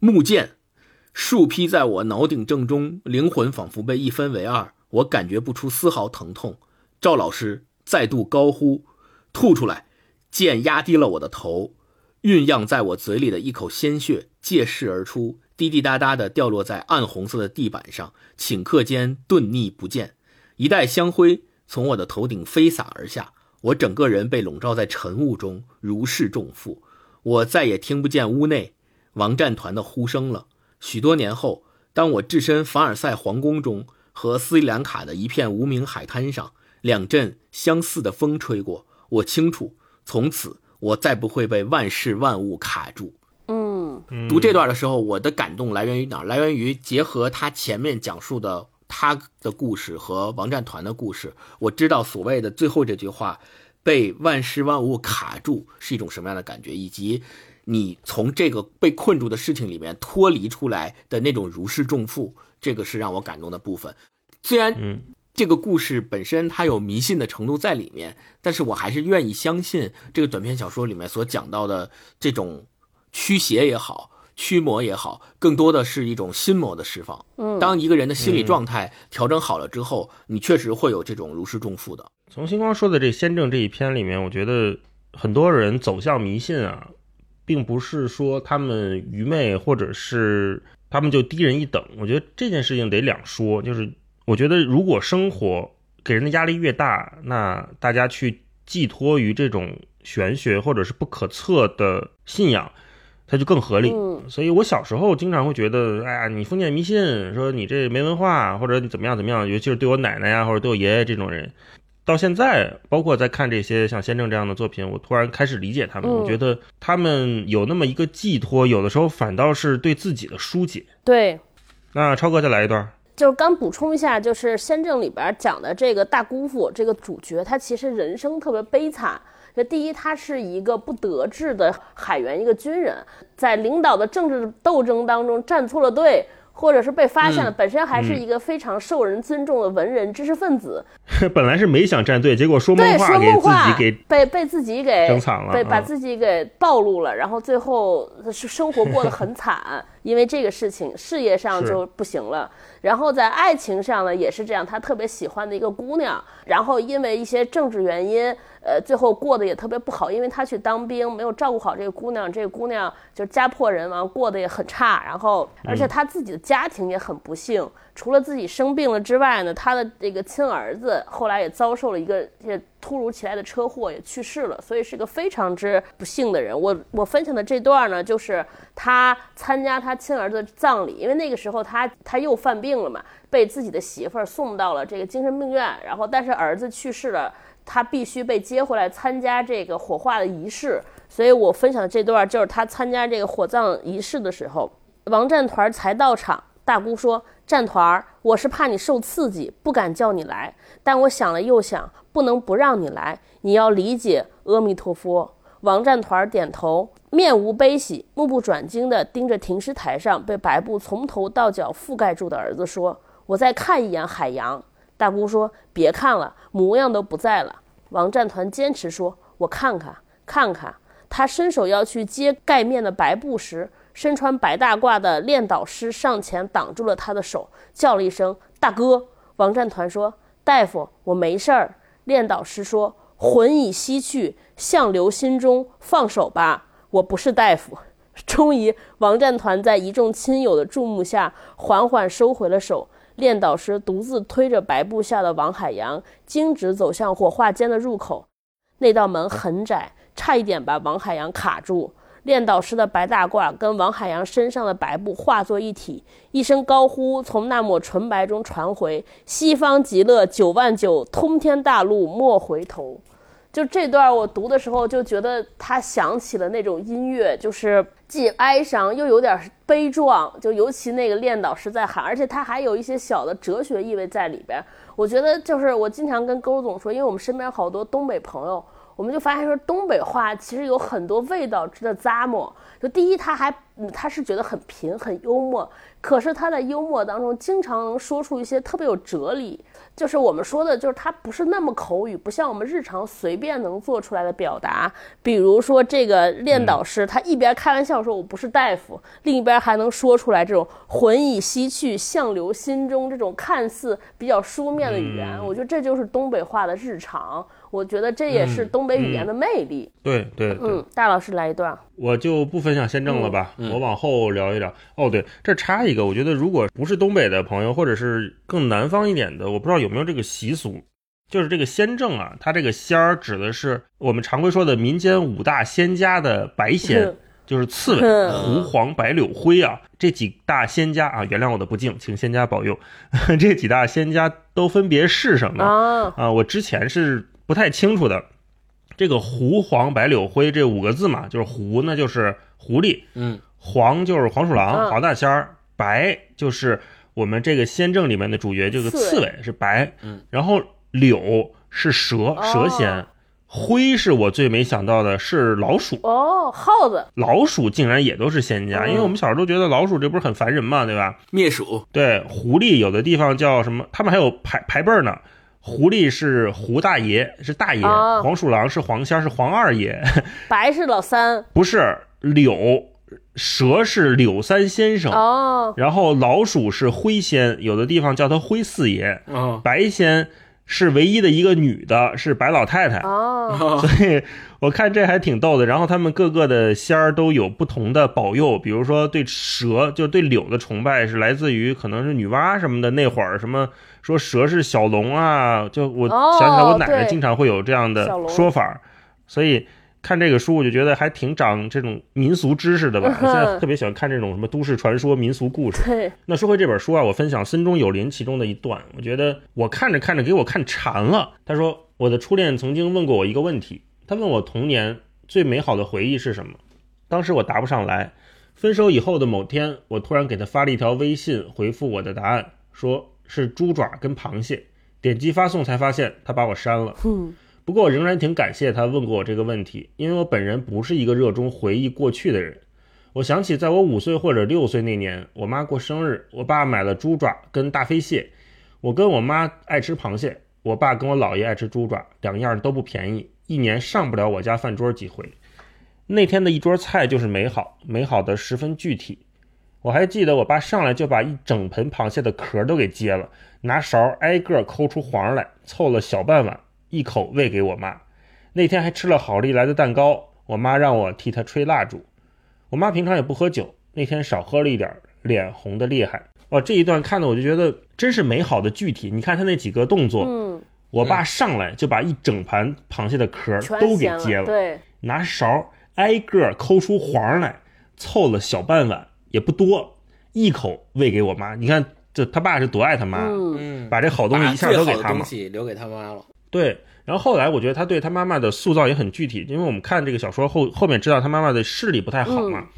木剑树劈在我脑顶正中，灵魂仿佛被一分为二。我感觉不出丝毫疼痛。赵老师再度高呼，吐出来，剑压低了我的头，酝酿在我嘴里的一口鲜血借势而出，滴滴答答的掉落在暗红色的地板上，顷刻间顿匿不见。一袋香灰从我的头顶飞洒而下，我整个人被笼罩在晨雾中，如释重负。我再也听不见屋内王战团的呼声了。许多年后，当我置身凡尔赛皇宫中，和斯里兰卡的一片无名海滩上，两阵相似的风吹过，我清楚，从此我再不会被万事万物卡住。嗯读这段的时候，我的感动来源于哪儿？来源于结合他前面讲述的他的故事和王战团的故事，我知道所谓的最后这句话“被万事万物卡住”是一种什么样的感觉，以及你从这个被困住的事情里面脱离出来的那种如释重负，这个是让我感动的部分。虽然嗯这个故事本身它有迷信的程度在里面，但是我还是愿意相信这个短篇小说里面所讲到的这种驱邪也好、驱魔也好，更多的是一种心魔的释放。嗯，当一个人的心理状态调整好了之后，你确实会有这种如释重负的。从星光说的这先正这一篇里面，我觉得很多人走向迷信啊，并不是说他们愚昧，或者是他们就低人一等。我觉得这件事情得两说，就是我觉得如果生活给人的压力越大，那大家去寄托于这种玄学或者是不可测的信仰，它就更合理。嗯所以我小时候经常会觉得，哎呀，你封建迷信，说你这没文化，或者你怎么样怎么样，尤其是对我奶奶呀、或者对我爷爷这种人，到现在，包括在看这些像先正这样的作品，我突然开始理解他们。嗯我觉得他们有那么一个寄托，有的时候反倒是对自己的疏解。对。那超哥再来一段。就是刚补充一下，就是《先正》里边讲的这个大姑父这个主角，他其实人生特别悲惨。这第一，他是一个不得志的海员，一个军人，在领导的政治斗争当中站错了队，或者是被发现了，嗯本身还是一个非常受人尊重的文人、知识分子，本来是没想站队，结果说梦话给自己给被被自己给整惨了被把嗯自己给暴露了，然后最后是生活过得很惨，因为这个事情事业上就不行了，然后在爱情上呢也是这样，他特别喜欢的一个姑娘，然后因为一些政治原因，呃，最后过得也特别不好，因为他去当兵没有照顾好这个姑娘，这个姑娘就家破人亡，过得也很差，然后而且他自己的家庭也很不幸。除了自己生病了之外呢，他的这个亲儿子后来也遭受了一个这突如其来的车祸，也去世了，所以是个非常之不幸的人。我我分享的这段呢，就是他参加他亲儿子的葬礼，因为那个时候他他又犯病了嘛，被自己的媳妇儿送到了这个精神病院，然后但是儿子去世了，他必须被接回来参加这个火化的仪式。所以我分享的这段就是他参加这个火葬仪式的时候，王战团才到场。大姑说：“战团儿，我是怕你受刺激，不敢叫你来。但我想了又想，不能不让你来。你要理解，阿弥陀佛。”王战团点头，面无悲喜，目不转睛地盯着停尸台上被白布从头到脚覆盖住的儿子说：“我再看一眼海洋。”大姑说：“别看了，模样都不在了。”王战团坚持说：“我看看，看看。”他伸手要去接盖面的白布时，身穿白大褂的练导师上前挡住了他的手，叫了一声“大哥”。王战团说：“大夫，我没事儿。”练导师说：“魂已西去，相留心中，放手吧，我不是大夫。”终于，王战团在一众亲友的注目下，缓缓收回了手。练导师独自推着白布下的王海洋，径直走向火化间的入口。那道门很窄，差一点把王海洋卡住。练导师的白大褂跟王海洋身上的白布化作一体，一声高呼从那抹纯白中传回：“西方极乐九万九，通天大路莫回头。”就这段我读的时候，就觉得他想起了那种音乐，就是既哀伤又有点悲壮，就尤其那个练导师在喊，而且他还有一些小的哲学意味在里边。我觉得就是我经常跟勾总说，因为我们身边好多东北朋友。我们就发现说，东北话其实有很多味道值得咂摸。就第一，他还嗯他是觉得很贫很幽默，可是他在幽默当中经常能说出一些特别有哲理。就是我们说的，就是他不是那么口语，不像我们日常随便能做出来的表达。比如说这个练导师，他一边开玩笑说我不是大夫，另一边还能说出来这种魂已西去，相留心中这种看似比较书面的语言。我觉得这就是东北话的日常。我觉得这也是嗯东北语言的魅力。对对对，嗯，大老师来一段。我就不分享先正了吧，嗯嗯我往后聊一聊。哦，对，这插一个，我觉得如果不是东北的朋友，或者是更南方一点的，我不知道有没有这个习俗，就是这个仙正啊，它这个仙儿指的是我们常规说的民间五大仙家的白仙，就是刺猬、嗯狐、黄、白、柳、灰啊，这几大仙家啊，原谅我的不敬，请仙家保佑。这几大仙家都分别是什么？啊，啊，我之前是不太清楚的。这个狐黄白柳灰这五个字嘛，就是狐呢就是狐狸，嗯，黄就是黄鼠狼、嗯黄大仙儿，白就是我们这个仙正里面的主角，这个刺猬是白，嗯，然后柳是蛇，蛇仙，哦灰是我最没想到的是老鼠，哦，耗子，老鼠竟然也都是仙家，嗯因为我们小时候都觉得老鼠这不是很烦人嘛，对吧？灭鼠，对，狐狸有的地方叫什么？他们还有排排辈儿呢。狐狸是胡大爷，是大爷；啊黄鼠狼是黄仙儿，是黄二爷。白是老三。不是柳，蛇是柳三先生，哦，然后老鼠是灰仙，有的地方叫他灰四爷。啊，白仙是唯一的一个女的，是白老太太。哦，所以我看这还挺逗的。然后他们各个的仙儿都有不同的保佑，比如说对蛇，就对柳的崇拜是来自于可能是女娲什么的。那会儿什么说蛇是小龙啊，就我哦想起来，我奶奶经常会有这样的说法。所以看这个书，我就觉得还挺长这种民俗知识的吧。我 现在特别喜欢看这种什么都市传说、民俗故事。对，那说回这本书啊，我分享森中有林其中的一段，我觉得我看着看着给我看馋了。他说，我的初恋曾经问过我一个问题，他问我童年最美好的回忆是什么，当时我答不上来。分手以后的某天，我突然给他发了一条微信，回复我的答案，说是猪爪跟螃蟹。点击发送才发现他把我删了。嗯，不过我仍然挺感谢他问过我这个问题，因为我本人不是一个热衷回忆过去的人。我想起在我五岁或者六岁那年，我妈过生日，我爸买了猪爪跟大飞蟹。我跟我妈爱吃螃蟹，我爸跟我姥爷爱吃猪爪，两样都不便宜，一年上不了我家饭桌几回。那天的一桌菜就是美好，美好的十分具体。我还记得我爸上来就把一整盆螃蟹的壳都给揭了，拿勺挨个抠出黄来，凑了小半碗，一口喂给我妈。那天还吃了好利来的蛋糕，我妈让我替她吹蜡烛。我妈平常也不喝酒，那天少喝了一点儿，脸红的厉害。哇，这一段看的我就觉得真是美好的具体。你看他那几个动作，嗯，我爸上来就把一整盘螃蟹的壳全都给揭了，对，拿勺挨个抠出黄来，凑了小半碗，也不多，一口喂给我妈。你看，这他爸是多爱他妈，嗯，嗯，把这好东西一下都给他妈。东西留给他妈了。对，然后后来我觉得他对他妈妈的塑造也很具体，因为我们看这个小说后后面知道他妈妈的视力不太好嘛。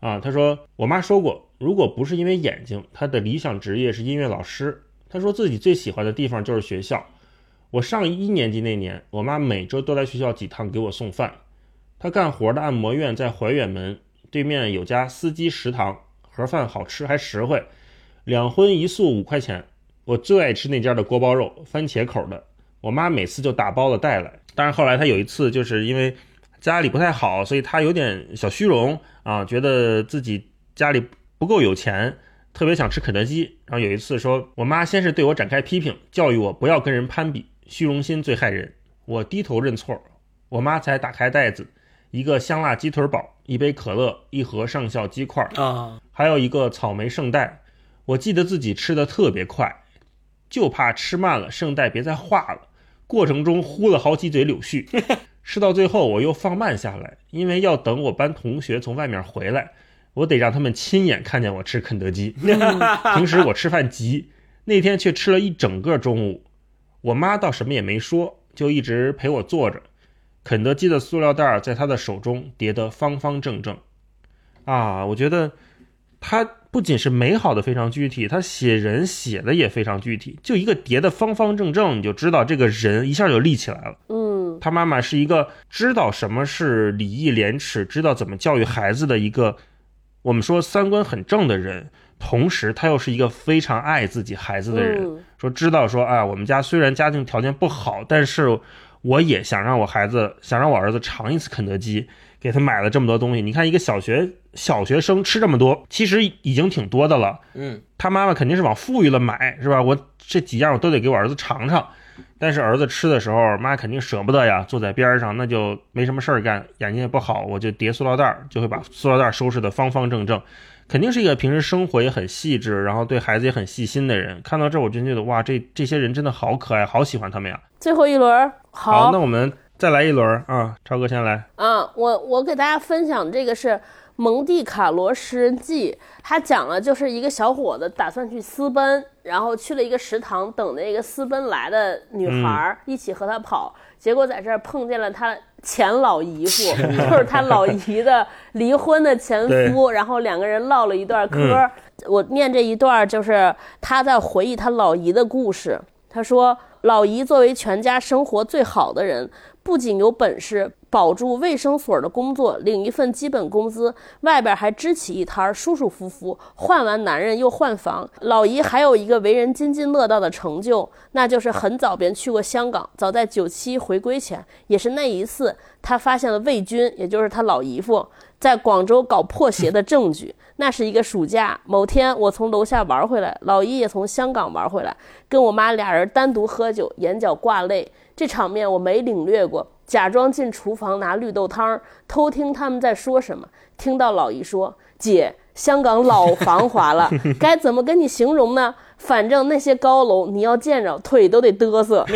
啊，他说我妈说过，如果不是因为眼睛，她的理想职业是音乐老师。她说自己最喜欢的地方就是学校。我上一年级那年，我妈每周都来学校几趟给我送饭。她干活的按摩院在怀远门对面有家司机食堂，盒饭好吃还实惠，两荤一素五块钱。我最爱吃那家的锅包肉，番茄口的。我妈每次就打包了带来。但是后来她有一次就是因为家里不太好，所以她有点小虚荣啊，觉得自己家里不够有钱，特别想吃肯德基。然后有一次说，我妈先是对我展开批评，教育我不要跟人攀比，虚荣心最害人。我低头认错，我妈才打开袋子，一个香辣鸡腿堡，一杯可乐，一盒上校鸡块，啊，还有一个草莓圣代。我记得自己吃的特别快，就怕吃慢了圣代别再化了。过程中呼了好几嘴柳絮，吃到最后我又放慢下来，因为要等我班同学从外面回来，我得让他们亲眼看见我吃肯德基。平时我吃饭急，那天却吃了一整个中午。我妈倒什么也没说，就一直陪我坐着。肯德基的塑料袋在她的手中叠得方方正正。啊，我觉得他不仅是美好的非常具体，他写人写的也非常具体。就一个叠的方方正正，你就知道这个人一下就立起来了。嗯，他妈妈是一个知道什么是礼义廉耻，知道怎么教育孩子的一个，我们说三观很正的人。同时，他又是一个非常爱自己孩子的人，嗯说知道说，啊，我们家虽然家庭条件不好，但是我也想让我孩子，想让我儿子尝一次肯德基，给他买了这么多东西。你看，一个小学小学生吃这么多，其实已经挺多的了。嗯，他妈妈肯定是往富裕了买，是吧？我这几样我都得给我儿子尝尝。但是儿子吃的时候，妈肯定舍不得呀，坐在边上那就没什么事儿干，眼睛也不好，我就叠塑料袋儿，就会把塑料袋儿收拾得方方正正。肯定是一个平时生活也很细致，然后对孩子也很细心的人。看到这儿，我真觉得哇，这这些人真的好可爱，好喜欢他们呀。最后一轮，好，那我们再来一轮啊，超哥先来。啊，我我给大家分享这个是《蒙蒂卡罗食人记》，他讲了就是一个小伙子打算去私奔，然后去了一个食堂等那个私奔来的女孩儿一起和他跑，结果在这儿碰见了他 前老姨夫，就是他老姨的离婚的前夫，然后两个人唠了一段嗑。我念这一段就是他在回忆他老姨的故事。他说，老姨作为全家生活最好的人，不仅有本事保住卫生所的工作，领一份基本工资，外边还支起一摊儿，舒舒服服，换完男人又换房。老姨还有一个为人津津乐道的成就，那就是很早便去过香港。早在九七回归前，也是那一次，她发现了魏军，也就是她老姨夫，在广州搞破鞋的证据。那是一个暑假，某天我从楼下玩回来，老姨也从香港玩回来，跟我妈俩人单独喝酒，眼角挂泪。这场面我没领略过，假装进厨房拿绿豆汤，偷听他们在说什么。听到老姨说：“姐，香港老繁华了，该怎么跟你形容呢？反正那些高楼，你要见着腿都得嘚瑟。”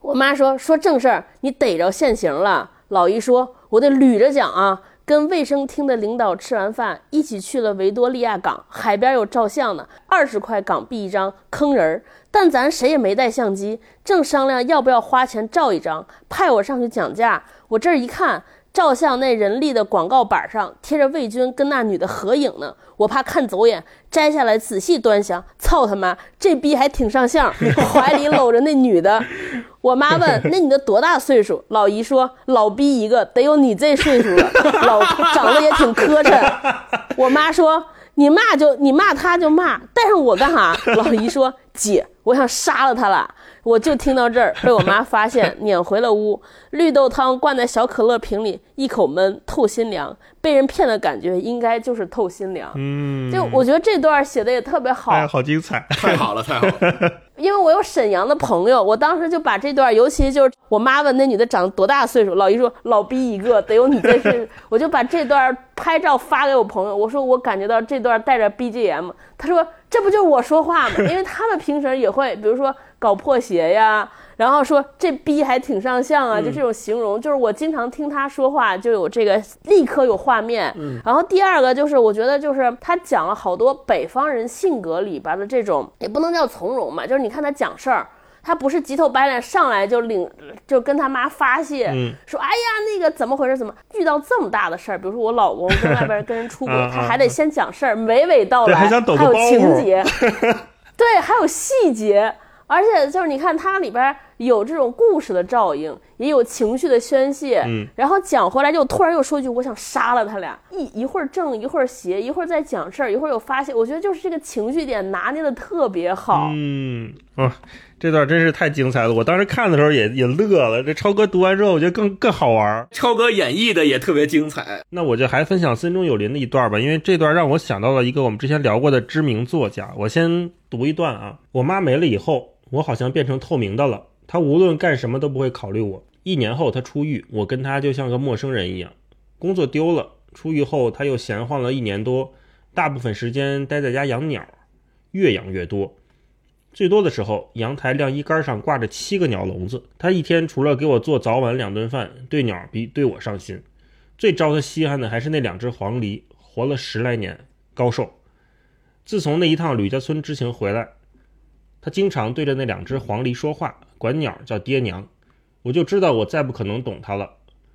我妈说：“说正事儿，你逮着现行了。”老姨说：“我得捋着讲啊。”跟卫生厅的领导吃完饭，一起去了维多利亚港，海边有照相的，二十块港币一张，坑人儿。但咱谁也没带相机，正商量要不要花钱照一张，派我上去讲价。我这儿一看，照相那人力的广告板上贴着魏军跟那女的合影呢，我怕看走眼，摘下来仔细端详，操他妈，这逼还挺上相，怀里搂着那女的。我妈问那女的多大岁数，老姨说老逼一个，得有你这岁数了，老长得也挺磕碜。我妈说你骂就你骂他就骂，带上我干啥？老姨说姐，我想杀了他了。我就听到这儿，被我妈发现，撵回了屋。绿豆汤灌在小可乐瓶里，一口闷，透心凉。被人骗的感觉，应该就是透心凉。嗯，就我觉得这段写的也特别好，哎，好精彩，太好了，太好了。因为我有沈阳的朋友，我当时就把这段，尤其就是我妈问那女的长多大岁数，老姨说老逼一个，得有你这岁数，我就把这段拍照发给我朋友，我说我感觉到这段带着 BGM，他说这不就是我说话吗？因为他们平时也会，比如说搞破鞋呀，然后说这逼还挺上相啊，就这种形容，就是我经常听他说话就有这个立刻有画面。然后第二个就是我觉得就是他讲了好多北方人性格里边的这种，也不能叫从容嘛，就是你看他讲事儿。他不是急头白脸上来就领就跟他妈发泄，嗯说哎呀那个怎么回事？怎么遇到这么大的事儿？比如说我老公跟外边跟人出轨，他还得先讲事儿，娓娓道来，对还有情节，对，还有细节，而且就是你看它里边有这种故事的照应，也有情绪的宣泄，嗯，然后讲回来就突然又说一句我想杀了他俩，一一会儿正一会儿邪，一会儿在讲事儿，一会儿又发泄，我觉得就是这个情绪点拿捏的特别好，嗯，哦，这段真是太精彩了！我当时看的时候也也乐了。这超哥读完之后，我觉得更更好玩儿。超哥演绎的也特别精彩，那我就还分享森中有林的一段吧，因为这段让我想到了一个我们之前聊过的知名作家。我先读一段啊。我妈没了以后，我好像变成透明的了。他无论干什么都不会考虑我。一年后他出狱，我跟他就像个陌生人一样。工作丢了，出狱后他又闲晃了一年多，大部分时间待在家养鸟，越养越多。最多的时候，阳台晾衣杆上挂着七个鸟笼子。他一天除了给我做早晚两顿饭，对鸟比对我上心。最招他稀罕的还是那两只黄鹂，活了十来年，高寿。自从那一趟吕家村之行回来，他经常对着那两只黄鹂说话，管鸟叫爹娘，我就知道我再不可能懂他了。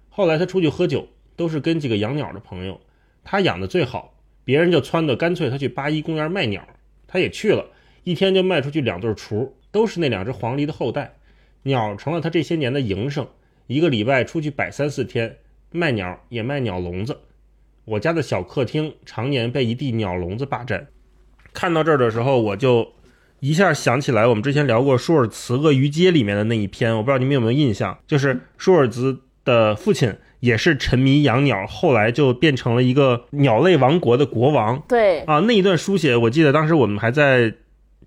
后来他出去喝酒，都是跟几个养鸟的朋友，他养的最好，别人就撺掇，干脆他去八一公园卖鸟，他也去了，一天就卖出去两对雏，都是那两只黄鹂的后代，鸟成了他这些年的营生，一个礼拜出去摆三四天。卖鸟也卖鸟笼子，我家的小客厅常年被一地鸟笼子霸占。看到这儿的时候，我就一下想起来我们之前聊过舒尔茨《鳄鱼街》里面的那一篇，我不知道你们有没有印象，就是舒尔茨的父亲也是沉迷养鸟，后来就变成了一个鸟类王国的国王。对，啊，那一段书写，我记得当时我们还在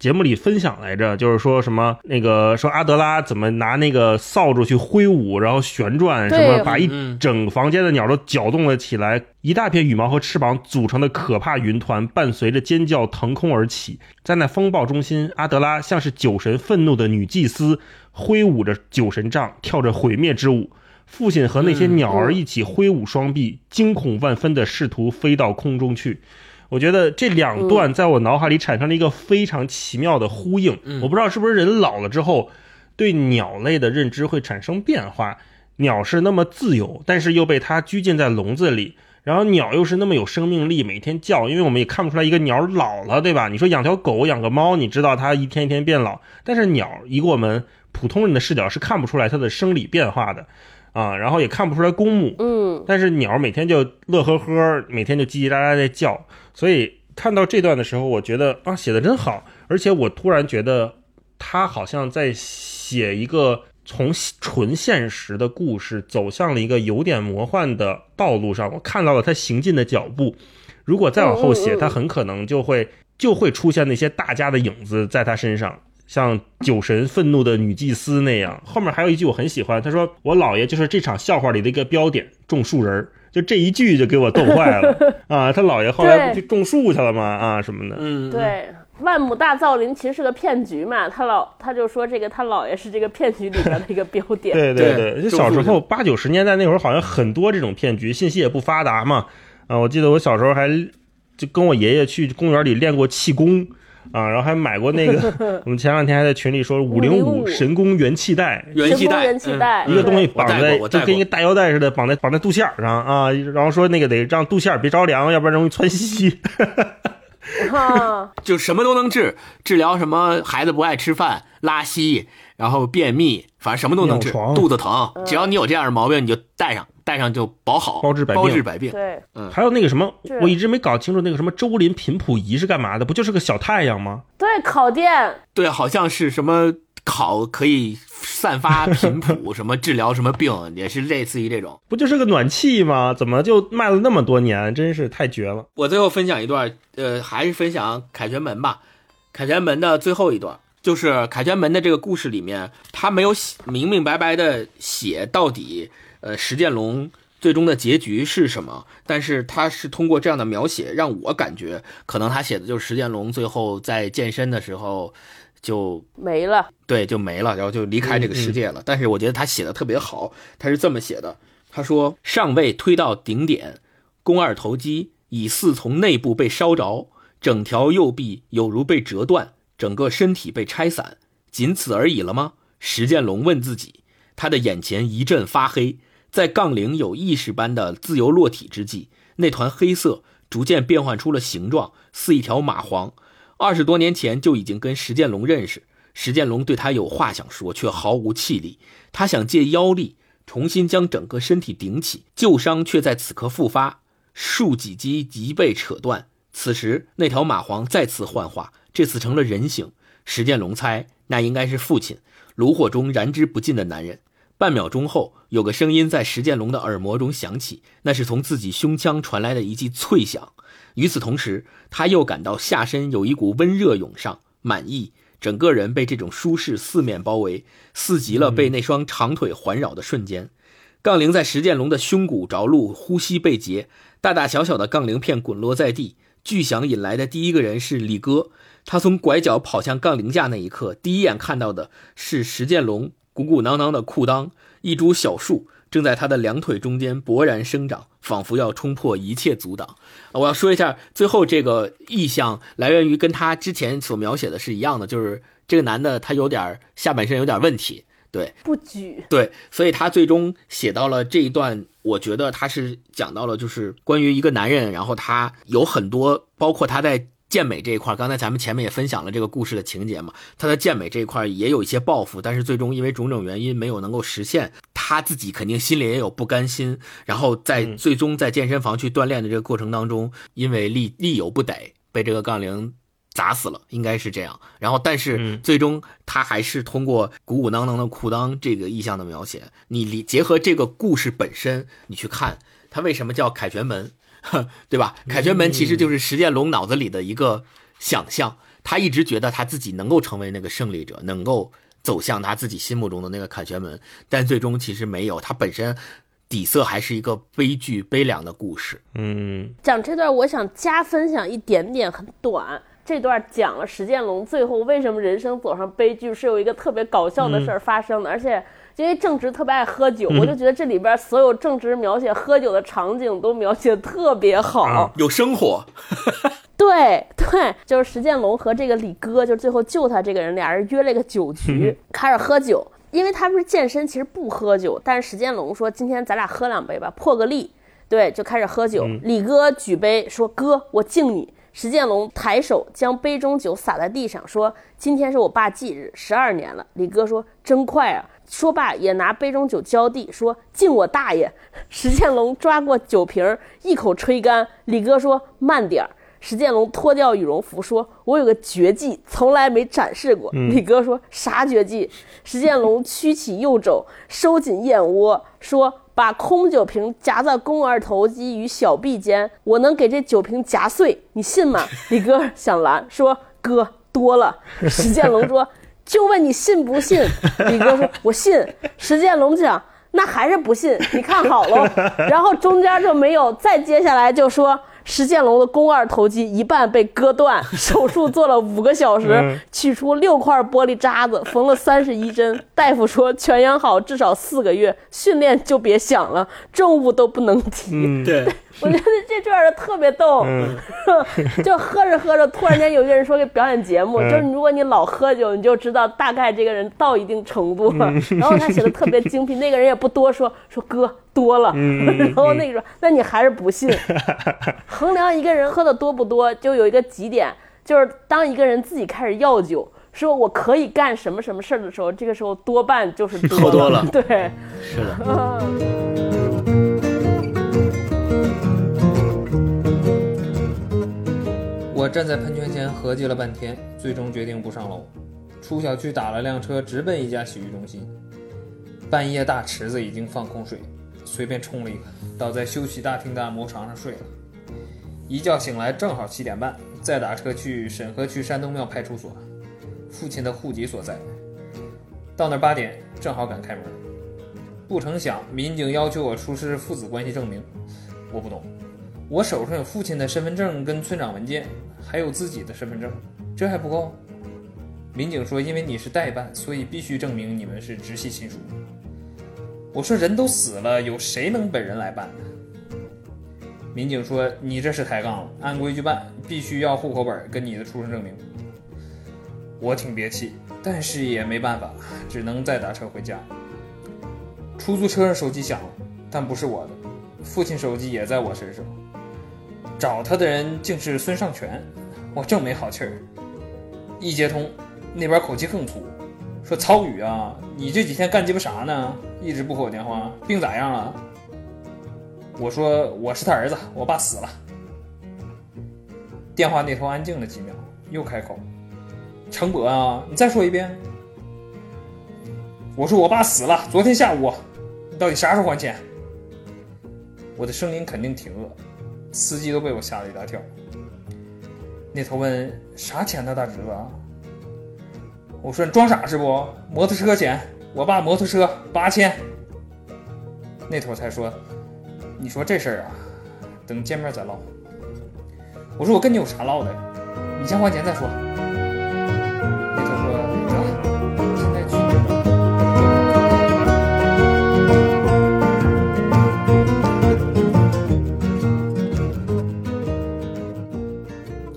节目里分享来着，就是说什么那个说阿德拉怎么拿那个扫帚去挥舞，然后旋转，什么把一嗯。整房间的鸟都搅动了起来，一大片羽毛和翅膀组成的可怕云团，伴随着尖叫腾空而起。在那风暴中心，阿德拉像是酒神愤怒的女祭司，挥舞着酒神杖，跳着毁灭之舞。父亲和那些鸟儿一起挥舞双臂，惊恐万分地试图飞到空中去。我觉得这两段在我脑海里产生了一个非常奇妙的呼应。我不知道是不是人老了之后，对鸟类的认知会产生变化。鸟是那么自由，但是又被它拘禁在笼子里。然后鸟又是那么有生命力，每天叫，因为我们也看不出来一个鸟老了，对吧？你说养条狗、养个猫，你知道它一天一天变老，但是鸟以我们普通人的视角是看不出来它的生理变化的，啊，然后也看不出来公母，嗯，但是鸟每天就乐呵呵，每天就叽叽喳喳在叫，所以看到这段的时候，我觉得啊写的真好，而且我突然觉得他好像在写一个从纯现实的故事走向了一个有点魔幻的道路上，我看到了他行进的脚步。如果再往后写，他很可能就会就会出现那些大家的影子在他身上。像酒神愤怒的女祭司那样，后面还有一句我很喜欢，他说：“我姥爷就是这场笑话里的一个标点，种树人儿。”就这一句就给我逗坏了 啊！他姥爷后来不去种树去了吗？啊什么的，嗯，对，万亩大造林其实是个骗局嘛，他老他就说这个他姥爷是这个骗局里边的一个标点。对对对，就小时候八九十年代那会儿，好像很多这种骗局，信息也不发达嘛。啊，我记得我小时候还就跟我爷爷去公园里练过气功啊，然后还买过那个，我们前两天还在群里说五零五505神功元气带，元气带，元气带嗯一个东西绑在就跟一个大腰带似的，绑在绑在肚脐眼上啊，然后说那个得让肚脐眼别着凉，要不然容易窜稀。哈，就什么都能治，治疗什么孩子不爱吃饭、拉稀，然后便秘，反正什么都能治。肚子疼，只要你有这样的毛病，你就带上，带上就保好，包治百病包治百病。对，还有那个什么，我一直没搞清楚那个什么周林频谱仪是干嘛的？不就是个小太阳吗？对，烤电，对，好像是什么烤可以散发频谱，什么治疗什么病，也是类似于这种。不就是个暖气吗？怎么就卖了那么多年？真是太绝了！我最后分享一段，呃，还是分享凯旋门吧。凯旋门的最后一段，就是凯旋门的这个故事里面，他没有写明明白白的写到底，呃，石剑龙最终的结局是什么，但是他是通过这样的描写，让我感觉可能他写的就是石剑龙最后在健身的时候就没了。对，就没了，然后就离开这个世界了。但是我觉得他写的特别好，他是这么写的：他说，尚未推到顶点，肱二头肌已似从内部被烧着，整条右臂有如被折断，整个身体被拆散，仅此而已了吗？石剑龙问自己，他的眼前一阵发黑，在杠铃有意识般的自由落体之际，那团黑色逐渐变换出了形状，似一条蚂蟥。二十多年前就已经跟石建龙认识，石建龙对他有话想说，却毫无气力。他想借腰力重新将整个身体顶起，旧伤却在此刻复发，数脊肌即被扯断。此时，那条蚂蟥再次幻化，这次成了人形。石建龙猜那应该是父亲，炉火中燃之不尽的男人。半秒钟后，有个声音在石建龙的耳膜中响起，那是从自己胸腔传来的一记脆响。与此同时，他又感到下身有一股温热涌上，满意，整个人被这种舒适四面包围，似极了被那双长腿环绕的瞬间。杠铃在石建龙的胸骨着陆，呼吸被截，大大小小的杠铃片滚落在地。巨响引来的第一个人是李哥，他从拐角跑向杠铃架那一刻，第一眼看到的是石建龙鼓鼓囊囊的裤裆，一株小树正在他的两腿中间勃然生长，仿佛要冲破一切阻挡。我要说一下，最后这个意象来源于跟他之前所描写的是一样的，就是这个男的他有点下半身有点问题，对，不举，对，所以他最终写到了这一段，我觉得他是讲到了就是关于一个男人，然后他有很多，包括他在健美这一块，刚才咱们前面也分享了这个故事的情节嘛，他在健美这一块也有一些抱负，但是最终因为种种原因没有能够实现，他自己肯定心里也有不甘心，然后在最终在健身房去锻炼的这个过程当中，因为力力有不逮，被这个杠铃砸死了，应该是这样。然后，但是嗯最终他还是通过鼓鼓囊囊的裤裆这个意象的描写，你理结合这个故事本身，你去看他为什么叫凯旋门，对吧？凯旋门其实就是石建龙脑子里的一个想象。他一直觉得他自己能够成为那个胜利者，能够走向他自己心目中的那个凯旋门，但最终其实没有。他本身底色还是一个悲剧、悲凉的故事。嗯，讲这段，我想加分享一点点，很短。这段讲了石建龙最后为什么人生走上悲剧，是有一个特别搞笑的事儿发生的，而且因为正直特别爱喝酒，我就觉得这里边所有正直描写喝酒的场景都描写的特别好。有生活，对对，就是石建龙和这个李哥，就是最后救他这个人，俩人约了一个酒局，开始喝酒。因为他们是健身，其实不喝酒，但是石建龙说今天咱俩喝两杯吧，破个例。对，就开始喝酒。李哥举杯说：“哥，我敬你。”石建龙抬手将杯中酒洒在地上，说：“今天是我爸忌日，十二年了。”李哥说：“真快啊！”说罢也拿杯中酒浇地，说：“敬我大爷！” 石建龙抓过酒瓶，一口吹干。李哥说：“慢点儿。”石建龙脱掉羽绒服，说：“我有个绝技，从来没展示过。李哥说：“啥绝技？”石建龙屈起右肘，收紧燕窝，说：“把空酒瓶夹在肱二头肌与小臂间，我能给这酒瓶夹碎，你信吗？” 李哥想拦，说：“哥多了。”石建龙说：“就问你信不信？”李哥说：“我信。”石建龙讲：“那还是不信，你看好喽。”然后中间就没有，再接下来就说。石建龙的肱二头肌一半被割断，手术做了五个小时，取出六块玻璃渣子，缝了三十一针。大夫说全养好至少四个月，训练就别想了，重物都不能提。对，我觉得这段儿特别逗，就喝着喝着，突然间有一个人说给表演节目，就是如果你老喝酒，你就知道大概这个人到一定程度了。然后他写的特别精辟，那个人也不多说，说哥多了，然后那个说那你还是不信。衡量一个人喝的多不多，就有一个极点，就是当一个人自己开始要酒，说我可以干什么什么事儿的时候，这个时候多半就是喝多了 对，是的。嗯。我站在喷泉前合计了半天，最终决定不上楼，出小区打了辆车，直奔一家洗浴中心。半夜大池子已经放空水，随便冲了一个，倒在休息大厅的按摩床上睡了。一觉醒来正好七点半，再打车去沈河区山东庙派出所，父亲的户籍所在。到那八点，正好赶开门。不成想，民警要求我出示父子关系证明，我不懂。我手上有父亲的身份证跟村长文件，还有自己的身份证，这还不够？民警说，因为你是代办，所以必须证明你们是直系亲属。我说，人都死了，有谁能本人来办？民警说，你这是抬杠了，按规矩办，必须要户口本跟你的出生证明。我挺憋气，但是也没办法，只能再打车回家。出租车上手机响了，但不是我的，父亲手机也在我身上。找他的人竟是孙尚全，我正没好气儿。一接通，那边口气更粗，说：“曹宇啊，你这几天干鸡巴啥呢？一直不回我电话，病咋样了？”我说：“我是他儿子，我爸死了。”电话那头安静了几秒，又开口：“程博啊，你再说一遍。”我说：“我爸死了，昨天下午，你到底啥时候还钱？”我的声音肯定挺恶。司机都被我吓了一大跳。那头问啥钱呢，大侄子？我说你装傻是不？摩托车钱，我爸摩托车八千。那头才说，你说这事儿啊，等见面再唠。我说我跟你有啥唠的？你先还钱再说。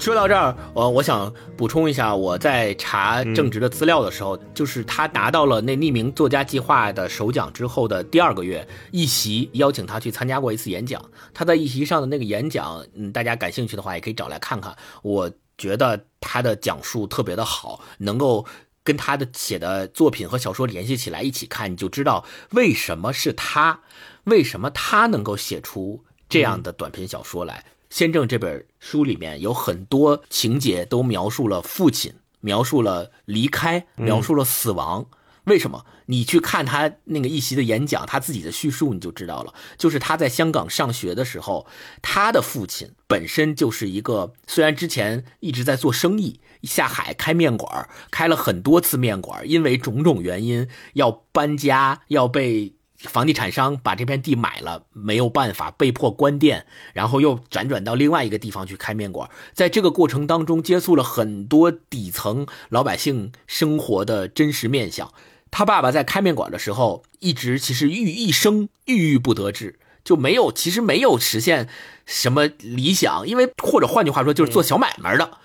说到这儿，呃，我想补充一下，我在查正直的资料的时候，就是他拿到了那匿名作家计划的首奖之后的第二个月，一席邀请他去参加过一次演讲。他在一席上的那个演讲，嗯，大家感兴趣的话也可以找来看看。我觉得他的讲述特别的好，能够跟他的写的作品和小说联系起来一起看，你就知道为什么是他，为什么他能够写出这样的短篇小说来。《先正》这本书里面有很多情节都描述了父亲，描述了离开，描述了死亡，为什么？你去看他那个一席的演讲，他自己的叙述你就知道了。就是他在香港上学的时候，他的父亲本身就是一个，虽然之前一直在做生意，下海开面馆，开了很多次面馆，因为种种原因要搬家，要被房地产商把这片地买了，没有办法，被迫关店，然后又辗转到另外一个地方去开面馆。在这个过程当中，接触了很多底层老百姓生活的真实面相。他爸爸在开面馆的时候，一直其实郁一生郁郁不得志，就没有其实没有实现什么理想，因为或者换句话说，就是做小买卖的。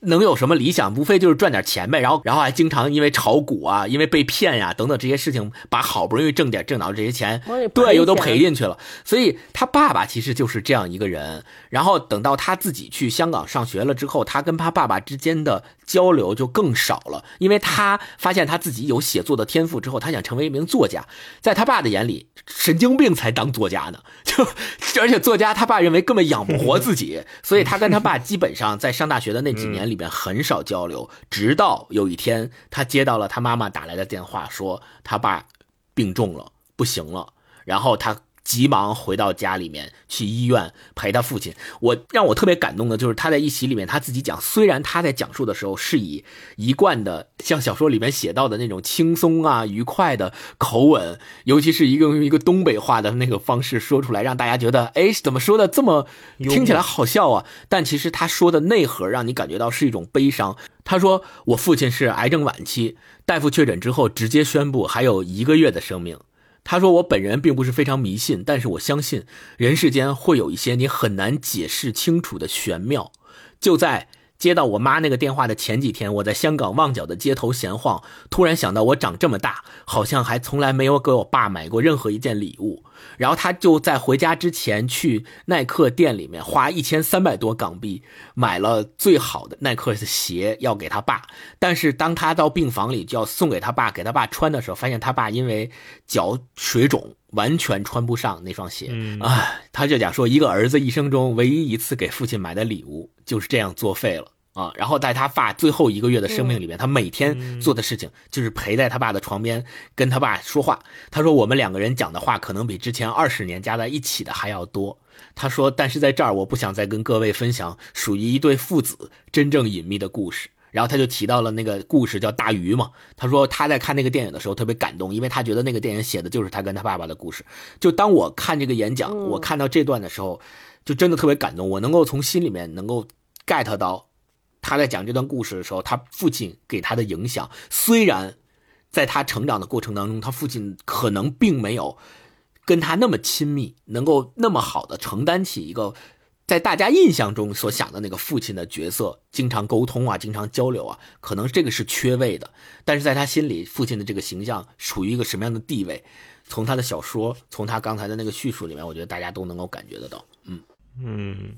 能有什么理想？无非就是赚点钱呗。然后，然后还经常因为炒股啊，因为被骗呀等等这些事情，把好不容易挣点挣到这些钱，对，又都赔进去了。所以他爸爸其实就是这样一个人。然后等到他自己去香港上学了之后，他跟他爸爸之间的交流就更少了，因为他发现他自己有写作的天赋之后，他想成为一名作家。在他爸的眼里，神经病才当作家呢。就而且作家他爸认为根本养不活自己，所以他跟他爸基本上在上大学的那。几年里面很少交流，直到有一天，他接到了他妈妈打来的电话，说他爸病重了，不行了，然后他。急忙回到家里面去医院陪他父亲。我让我特别感动的就是他在一席里面他自己讲，虽然他在讲述的时候是以一贯的像小说里面写到的那种轻松啊、愉快的口吻，尤其是一个用一个东北话的那个方式说出来，让大家觉得哎，怎么说的这么听起来好笑啊？但其实他说的内核让你感觉到是一种悲伤。他说：“我父亲是癌症晚期，大夫确诊之后直接宣布还有一个月的生命。”他说：“我本人并不是非常迷信，但是我相信人世间会有一些你很难解释清楚的玄妙。”就在接到我妈那个电话的前几天，我在香港旺角的街头闲晃，突然想到我长这么大，好像还从来没有给我爸买过任何一件礼物。然后他就在回家之前去耐克店里面花一千三百多港币买了最好的耐克的鞋要给他爸，但是当他到病房里就要送给他爸给他爸穿的时候，发现他爸因为脚水肿完全穿不上那双鞋。啊，他就讲说一个儿子一生中唯一一次给父亲买的礼物就是这样作废了。啊，然后在他爸最后一个月的生命里面，他每天做的事情就是陪在他爸的床边跟他爸说话。他说我们两个人讲的话可能比之前二十年加在一起的还要多。他说，但是在这儿我不想再跟各位分享属于一对父子真正隐秘的故事。然后他就提到了那个故事叫大鱼嘛。他说他在看那个电影的时候特别感动，因为他觉得那个电影写的就是他跟他爸爸的故事。就当我看这个演讲，我看到这段的时候，就真的特别感动。我能够从心里面能够 get 到。他在讲这段故事的时候，他父亲给他的影响，虽然在他成长的过程当中，他父亲可能并没有跟他那么亲密，能够那么好的承担起一个在大家印象中所想的那个父亲的角色，经常沟通啊，经常交流啊，可能这个是缺位的。但是在他心里，父亲的这个形象处于一个什么样的地位？从他的小说，从他刚才的那个叙述里面，我觉得大家都能够感觉得到。嗯嗯。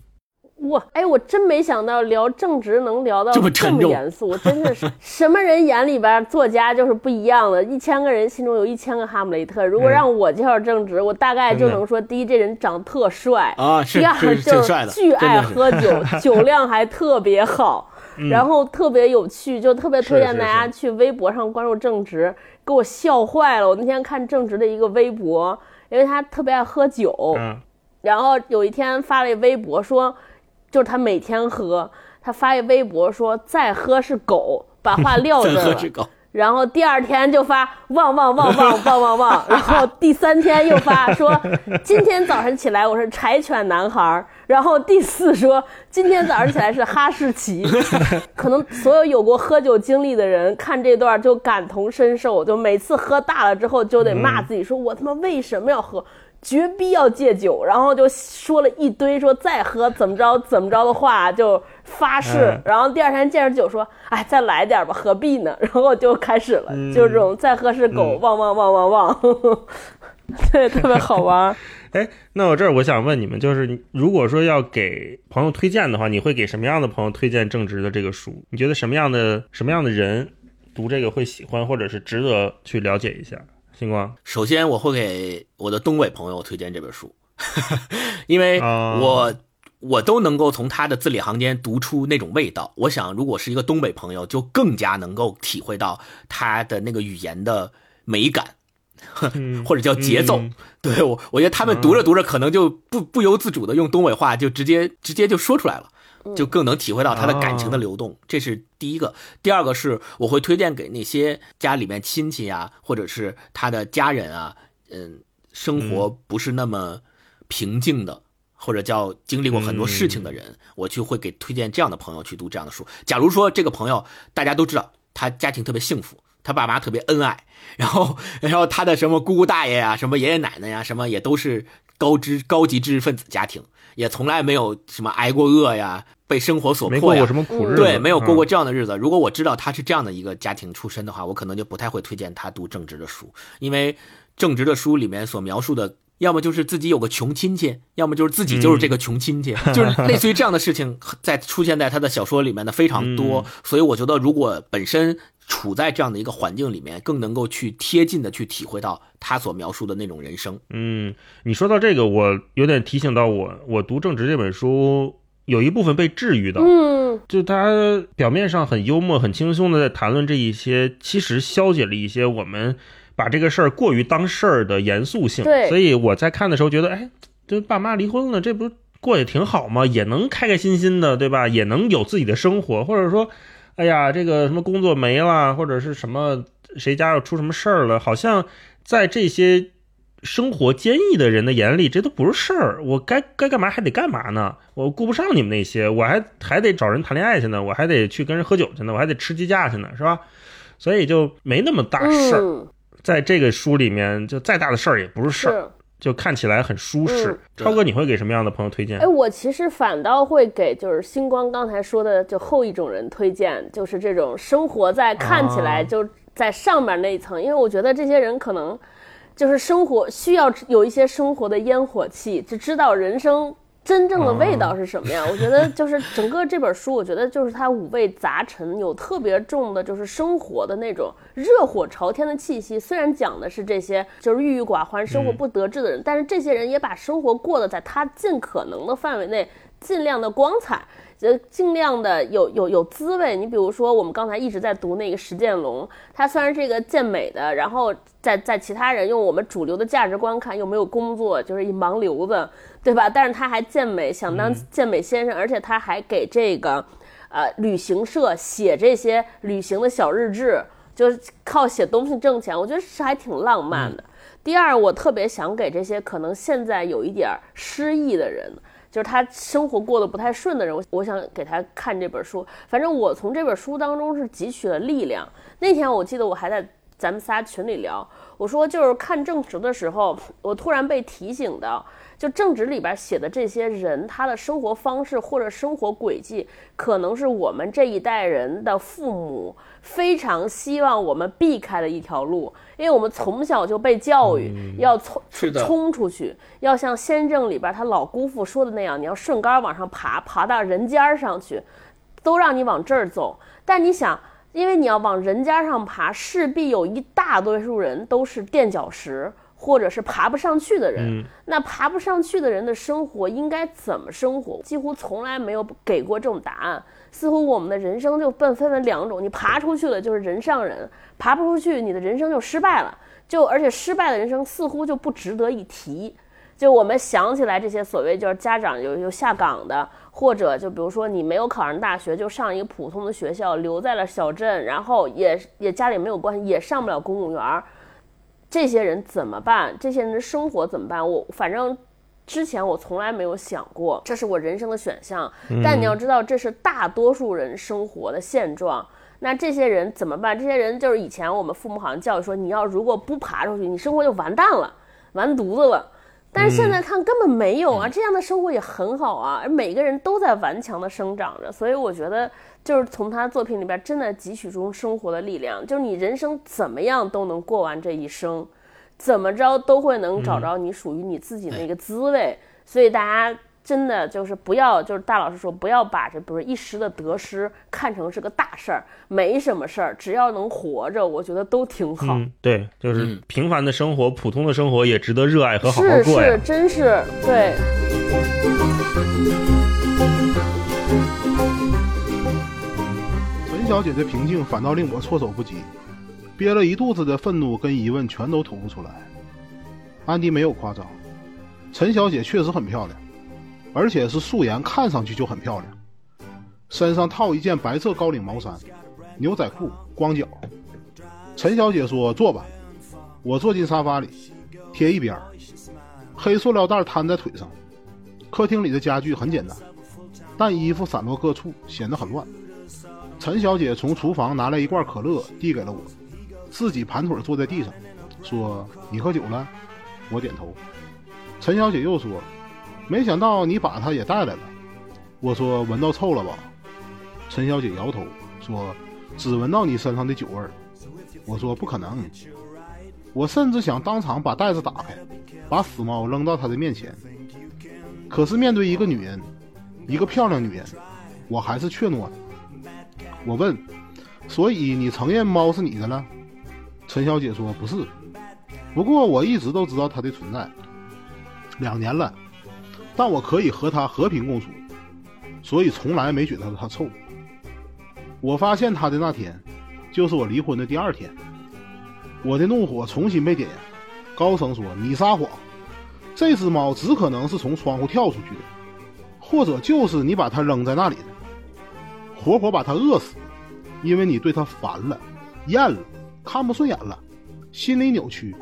我哎，我真没想到聊正直能聊到这么严肃，真的是 什么人眼里边作家就是不一样的，一千个人心中有一千个哈姆雷特。如果让我介绍正直，我大概就能说：第一，这人长特帅啊；第二，就是巨爱喝酒，酒量还特别好，然后特别有趣，就特别推荐大家去微博上关注正直，给我笑坏了。我那天看正直的一个微博，因为他特别爱喝酒，然后有一天发了一微博说。就是他每天喝，他发一微博说再喝是狗，把话撂 这了。然后第二天就发旺旺旺旺旺旺旺，然后第三天又发说今天早上起来我是柴犬男孩，然后第四说今天早上起来是哈士奇。可能所有有过喝酒经历的人看这段就感同身受，就每次喝大了之后就得骂自己，说我他妈为什么要喝。绝逼要戒酒，然后就说了一堆说再喝怎么着怎么着的话，就发誓。然后第二天见着酒说：“哎，再来点吧，何必呢？” 然后就开始了，就是这种再喝是狗，汪汪汪汪汪，对，特别好玩。哎，那我这儿我想问你们，就是如果说要给朋友推荐的话，你会给什么样的朋友推荐正直的这个书？你觉得什么样的什么样的人读这个会喜欢，或者是值得去了解一下？星光，首先我会给我的东北朋友推荐这本书，因为我我都能够从他的字里行间读出那种味道。我想，如果是一个东北朋友，就更加能够体会到他的那个语言的美感，或者叫节奏。嗯对我，我觉得他们读着读着，可能就不不由自主的用东北话就直接直接就说出来了。就更能体会到他的感情的流动，这是第一个。第二个是我会推荐给那些家里面亲戚啊，或者是他的家人啊，嗯，生活不是那么平静的，或者叫经历过很多事情的人，我就会给推荐这样的朋友去读这样的书。假如说这个朋友大家都知道他家庭特别幸福，他爸妈特别恩爱，然后然后他的什么姑姑大爷呀、什么爷爷奶奶呀、什么也都是高知高级知识分子家庭，也从来没有什么挨过饿呀。被生活所迫呀，没过过什么苦日子，对，没有过过嗯这样的日子。如果我知道他是这样的一个家庭出身的话，我可能就不太会推荐他读正直的书，因为正直的书里面所描述的，要么就是自己有个穷亲戚，要么就是自己就是这个穷亲戚，就是类似于这样的事情在出现在他的小说里面的非常多。所以我觉得，如果本身处在这样的一个环境里面，更能够去贴近的去体会到他所描述的那种人生。嗯，你说到这个，我有点提醒到我，我读《正直》这本书有一部分被治愈的，嗯，就他表面上很幽默、很轻松的在谈论这一些，其实消解了一些我们把这个事儿过于当事儿的严肃性。对所以我在看的时候觉得，哎，这爸妈离婚了，这不过也挺好吗？也能开开心心的，对吧？也能有自己的生活，或者说，哎呀，这个什么工作没了，或者是什么谁家要出什么事儿了，好像在这些。生活坚毅的人的眼里，这都不是事儿。我该该干嘛还得干嘛呢？我顾不上你们那些，我还还得找人谈恋爱去呢，我还得去跟人喝酒去呢，我还得吃鸡架去呢，是吧？所以就没那么大事儿。嗯，在这个书里面，就再大的事儿也不是事儿，就看起来很舒适嗯。超哥，你会给什么样的朋友推荐哎，？我其实反倒会给就是星光刚才说的就后一种人推荐，就是这种生活在看起来啊就在上面那一层，因为我觉得这些人可能就是生活需要有一些生活的烟火气，就知道人生真正的味道是什么样。我觉得就是整个这本书，我觉得就是它五味杂陈，有特别重的就是生活的那种热火朝天的气息。虽然讲的是这些就是郁郁寡欢、生活不得志的人，但是这些人也把生活过得在他尽可能的范围内，尽量的光彩。呃，尽量的有有有滋味。你比如说，我们刚才一直在读那个石建龙，他虽然是一个健美的，然后在在其他人用我们主流的价值观看又没有工作，就是一盲流子，对吧？但是他还健美，想当健美先生，而且他还给这个呃旅行社写这些旅行的小日志，就是靠写东西挣钱，我觉得是还挺浪漫的。第二，我特别想给这些可能现在有一点儿失意的人，就是他生活过得不太顺的人，我我想给他看这本书。反正我从这本书当中是汲取了力量。那天我记得我还在咱们仨群里聊，我说就是看正直的时候，我突然被提醒到，就正直里边写的这些人，他的生活方式或者生活轨迹，可能是我们这一代人的父母非常希望我们避开的一条路，因为我们从小就被教育要冲冲出去，要像先正里边他老姑父说的那样，你要顺杆往上爬，爬到人尖儿上去，都让你往这儿走。但你想，因为你要往人尖儿上爬，势必有一大多数人都是垫脚石，或者是爬不上去的人。那爬不上去的人的生活应该怎么生活？几乎从来没有给过这种答案。似乎我们的人生就分分为两种：你爬出去了就是人上人，爬不出去，你的人生就失败了。就而且失败的人生似乎就不值得一提。就我们想起来这些所谓就是家长有有下岗的，或者就比如说你没有考上大学，就上一个普通的学校，留在了小镇，然后也也家里没有关系，也上不了公务员儿，这些人怎么办？这些人的生活怎么办？我反正之前我从来没有想过，这是我人生的选项。但你要知道，这是大多数人生活的现状。那这些人怎么办？这些人就是以前我们父母好像教育说，你要如果不爬出去，你生活就完蛋了，完犊子了。但是现在看根本没有啊，这样的生活也很好啊，而每个人都在顽强的生长着，所以我觉得就是从他作品里边真的汲取出生活的力量，就是你人生怎么样都能过完这一生，怎么着都会能找着你属于你自己的一个滋味，所以大家真的就是不要，就是大老师说不要把这不是一时的得失看成是个大事儿，没什么事儿，只要能活着，我觉得都挺好。对，就是平凡的生活，普通的生活也值得热爱和好好过。是是，真是对。陈小姐的平静反倒令我措手不及。憋了一肚子的愤怒跟疑问全都吐不出来。安迪没有夸张，陈小姐确实很漂亮，而且是素颜看上去就很漂亮，身上套一件白色高领毛衫，牛仔裤，光脚。陈小姐说：“坐吧。”我坐进沙发里，贴一边，黑塑料袋摊在腿上。客厅里的家具很简单，但衣服散落各处，显得很乱。陈小姐从厨房拿来一罐可乐，递给了我，自己盘腿坐在地上，说：“你喝酒了？”我点头。陈小姐又说：“没想到你把它也带来了。”我说：“闻到臭了吧？”陈小姐摇头说：“只闻到你身上的酒味儿。”我说：“不可能。”我甚至想当场把袋子打开，把死猫扔到她的面前。可是面对一个女人，一个漂亮女人，我还是怯懦了。我问：“所以你承认猫是你的了？”陈小姐说：“不是。不过我一直都知道它的存在，两年了，但我可以和它和平共处，所以从来没觉得它臭。我发现它的那天，就是我离婚的第二天。我的怒火重新被点燃，高声说：“你撒谎！这只猫只可能是从窗户跳出去的，或者就是你把它扔在那里的，活活把它饿死，因为你对它烦了、厌了、看不顺眼了，心理扭曲，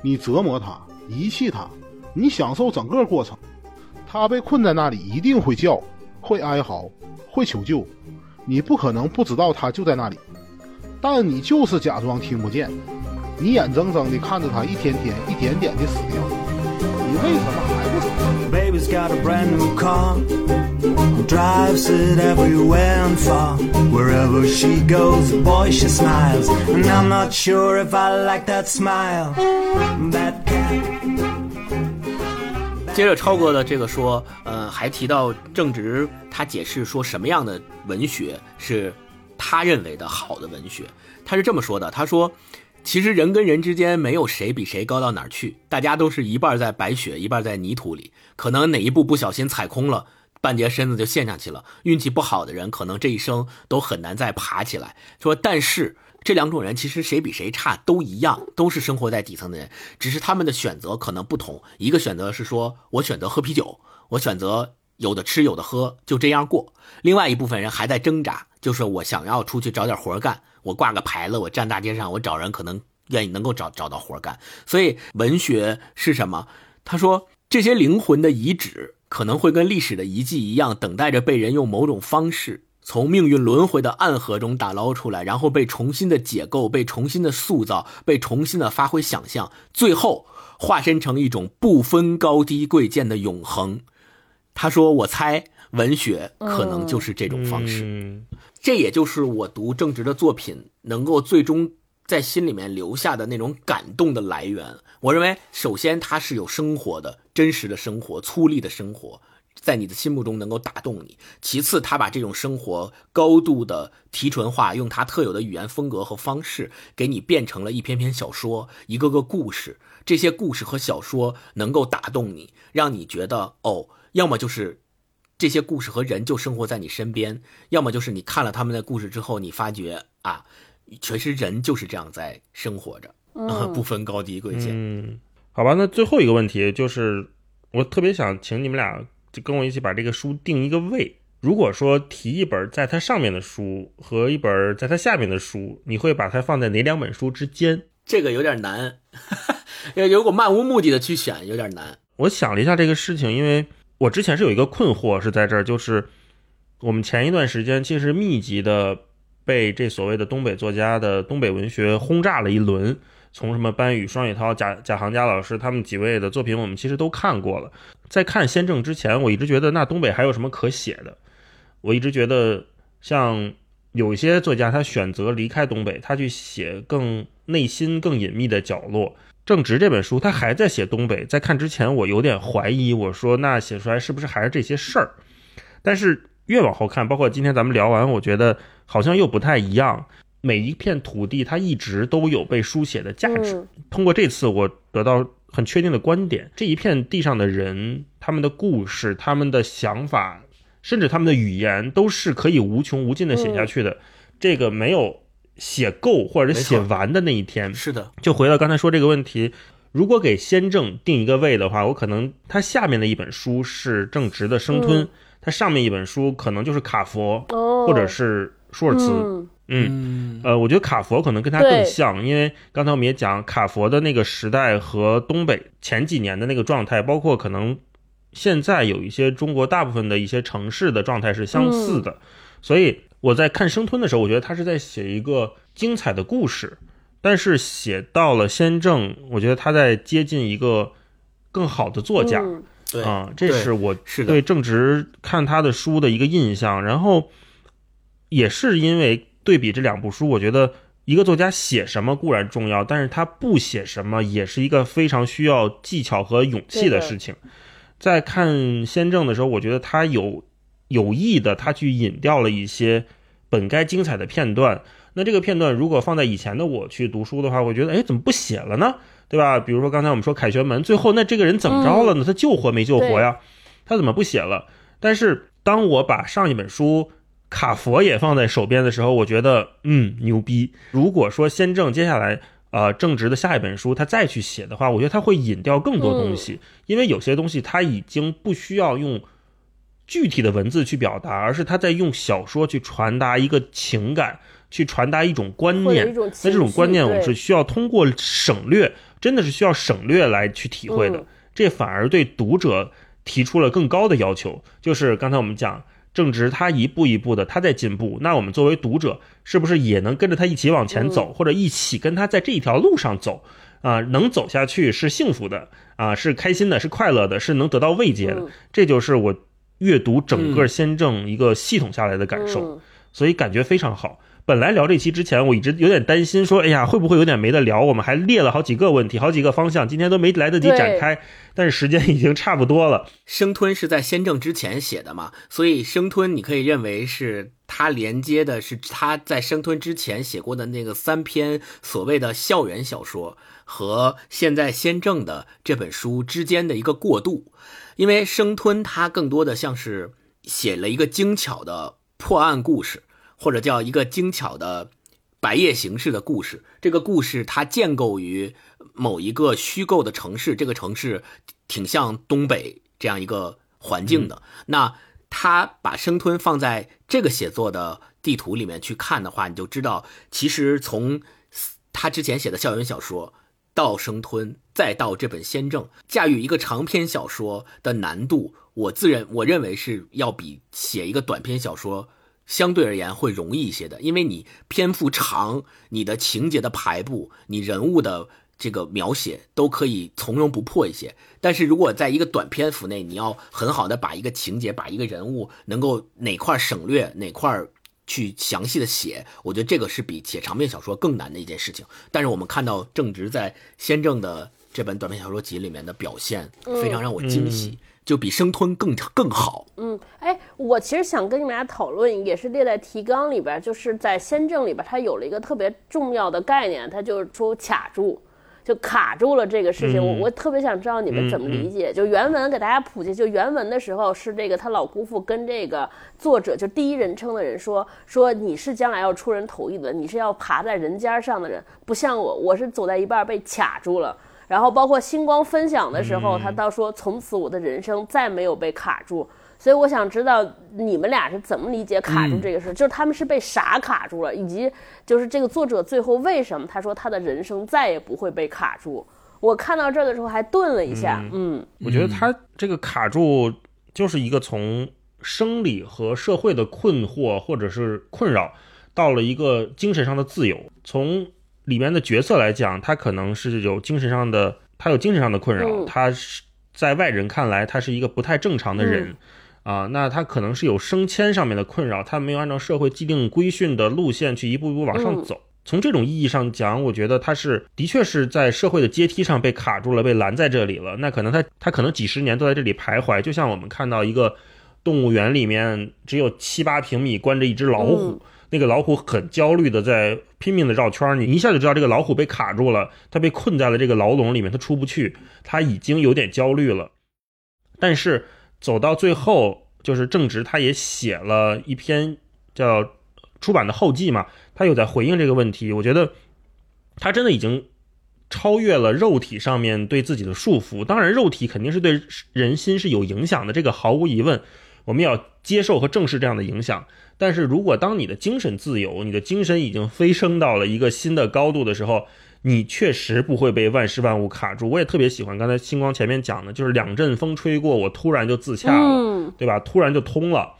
你折磨他、遗弃他，你享受整个过程。他被困在那里，一定会叫、会哀嚎、会求救，你不可能不知道他就在那里，但你就是假装听不见。”你眼睁睁地看着他一天天、一点点地死掉，你为什么还不走？Baby's got a brand new car, drives it everywhere and far. Wherever she goes, boy, she smiles, and I'm not sure if I like that smile. That cat. 接着超哥的这个说，呃，还提到正直，他解释说什么样的文学是他认为的好的文学。他是这么说的，他说。其实人跟人之间没有谁比谁高到哪儿去，大家都是一半在白雪，一半在泥土里。可能哪一步不小心踩空了，半截身子就陷下去了。运气不好的人，可能这一生都很难再爬起来。说，但是这两种人其实谁比谁差都一样，都是生活在底层的人，只是他们的选择可能不同。一个选择是说我选择喝啤酒，我选择有的吃有的喝，就这样过。另外一部分人还在挣扎，就是我想要出去找点活干。我挂个牌子，我站大街上，我找人可能愿意能够找找到活干。所以文学是什么？他说这些灵魂的遗址可能会跟历史的遗迹一样，等待着被人用某种方式从命运轮回的暗河中打捞出来，然后被重新的解构，被重新的塑造，被重新的发挥想象，最后化身成一种不分高低贵贱的永恒。他说：“我猜文学可能就是这种方式。”这也就是我读正直的作品能够最终在心里面留下的那种感动的来源。我认为，首先它是有生活的真实的生活、粗粝的生活，在你的心目中能够打动你。其次，他把这种生活高度的提纯化，用他特有的语言风格和方式，给你变成了一篇篇小说、一个个故事。这些故事和小说能够打动你，让你觉得哦，要么就是。这些故事和人就生活在你身边，要么就是你看了他们的故事之后，你发觉啊，全是人就是这样在生活着，不分高低贵贱。嗯，好吧，那最后一个问题就是，我特别想请你们俩就跟我一起把这个书定一个位。如果说提一本在它上面的书和一本在它下面的书，你会把它放在哪两本书之间？这个有点难，如果漫无目的的去选，有点难。我想了一下这个事情，因为。我之前是有一个困惑，是在这儿，就是我们前一段时间其实密集的被这所谓的东北作家的东北文学轰炸了一轮，从什么班宇、双雪涛、贾贾行家老师他们几位的作品，我们其实都看过了。在看先正之前，我一直觉得那东北还有什么可写的？我一直觉得像有一些作家，他选择离开东北，他去写更内心、更隐秘的角落。正直这本书，他还在写东北。在看之前，我有点怀疑，我说那写出来是不是还是这些事儿？但是越往后看，包括今天咱们聊完，我觉得好像又不太一样。每一片土地，它一直都有被书写的价值。通过这次，我得到很确定的观点：这一片地上的人，他们的故事、他们的想法，甚至他们的语言，都是可以无穷无尽的写下去的。这个没有写够或者是写完的那一天。是的，就回到刚才说这个问题，如果给先正定一个位的话，我可能它下面的一本书是正直的生吞，嗯。他上面一本书可能就是卡佛、哦，或者是舒尔茨。嗯。嗯，嗯。呃，我觉得卡佛可能跟他更像，因为刚才我们也讲卡佛的那个时代和东北前几年的那个状态，包括可能现在有一些中国大部分的一些城市的状态是相似的，所以我在看生吞的时候，我觉得他是在写一个精彩的故事，但是写到了先正，我觉得他在接近一个更好的作家。啊，这是我对正直看他的书的一个印象。然后也是因为对比这两部书，我觉得一个作家写什么固然重要，但是他不写什么也是一个非常需要技巧和勇气的事情。在看先正的时候，我觉得他有有意的，他去引掉了一些本该精彩的片段。那这个片段如果放在以前的我去读书的话，我觉得哎，怎么不写了呢？对吧？比如说刚才我们说凯旋门，最后那这个人怎么着了呢？他救活没救活呀？他怎么不写了？但是当我把上一本书卡佛也放在手边的时候，我觉得嗯牛逼。如果说先正接下来呃正直的下一本书他再去写的话，我觉得他会引掉更多东西，因为有些东西他已经不需要用具体的文字去表达，而是他在用小说去传达一个情感，去传达一种观念那这种观念，我们是需要通过省略，真的是需要省略来去体会的。嗯这反而对读者提出了更高的要求。就是刚才我们讲，正值他一步一步的他在进步，那我们作为读者，是不是也能跟着他一起往前走，嗯或者一起跟他在这一条路上走？啊，能走下去是幸福的啊，是开心的，是快乐的，是能得到慰藉的。嗯这就是我阅读整个先正一个系统下来的感受。嗯所以感觉非常好。本来聊这期之前，我一直有点担心，说，哎呀，会不会有点没得聊？我们还列了好几个问题，好几个方向，今天都没来得及展开，但是时间已经差不多了。生吞是在先正之前写的嘛，所以生吞你可以认为是他连接的是他在生吞之前写过的那个三篇所谓的校园小说和现在先正的这本书之间的一个过渡，因为生吞它更多的像是写了一个精巧的破案故事，或者叫一个精巧的白夜行式的故事。这个故事它建构于某一个虚构的城市，这个城市挺像东北这样一个环境的。那他把生吞放在这个写作的地图里面去看的话，你就知道，其实从他之前写的校园小说到生吞，再到这本《先正》，驾驭一个长篇小说的难度，我自认我认为是要比写一个短篇小说相对而言会容易一些的，因为你篇幅长，你的情节的排布，你人物的这个描写都可以从容不迫一些。但是如果在一个短篇幅内，你要很好的把一个情节、把一个人物能够哪块省略，哪块去详细的写，我觉得这个是比写长篇小说更难的一件事情。但是我们看到正直在先正的这本短篇小说集里面的表现，非常让我惊喜，就比生吞更更好。嗯，哎，我其实想跟你们俩讨论，也是列在提纲里边，就是在先正里边，它有了一个特别重要的概念，它就是说卡住，就卡住了这个事情。嗯我我特别想知道你们怎么理解。就原文给大家普及，就原文的时候是这个他老姑父跟这个作者，就第一人称的人说说你是将来要出人头地的，你是要爬在人尖上的人，不像我，我是走在一半被卡住了。然后包括星光分享的时候，他倒说从此我的人生再没有被卡住。所以我想知道你们俩是怎么理解卡住这个事，就是他们是被啥卡住了，以及就是这个作者最后为什么他说他的人生再也不会被卡住。我看到这儿的时候还顿了一下，嗯我觉得他这个卡住就是一个从生理和社会的困惑或者是困扰，到了一个精神上的自由。从里面的角色来讲，他可能是有精神上的，他有精神上的困扰，嗯他是在外人看来他是一个不太正常的人。啊，那他可能是有升迁上面的困扰，他没有按照社会既定规训的路线去一步一步往上嗯走。从这种意义上讲，我觉得他是的确是在社会的阶梯上被卡住了，被拦在这里了。那可能他他可能几十年都在这里徘徊，就像我们看到一个动物园里面只有七八平米关着一只老虎，嗯那个老虎很焦虑的在拼命的绕圈儿，你一下就知道这个老虎被卡住了，它被困在了这个牢笼里面，它出不去，它已经有点焦虑了。但是走到最后，就是正直他也写了一篇叫《出版的后记嘛，他有在回应这个问题。我觉得他真的已经超越了肉体上面对自己的束缚。当然，肉体肯定是对人心是有影响的，这个毫无疑问，我们要接受和正视这样的影响。但是如果当你的精神自由，你的精神已经飞升到了一个新的高度的时候，你确实不会被万事万物卡住。我也特别喜欢刚才星光前面讲的，就是两阵风吹过，我突然就自洽了，嗯对吧？突然就通了，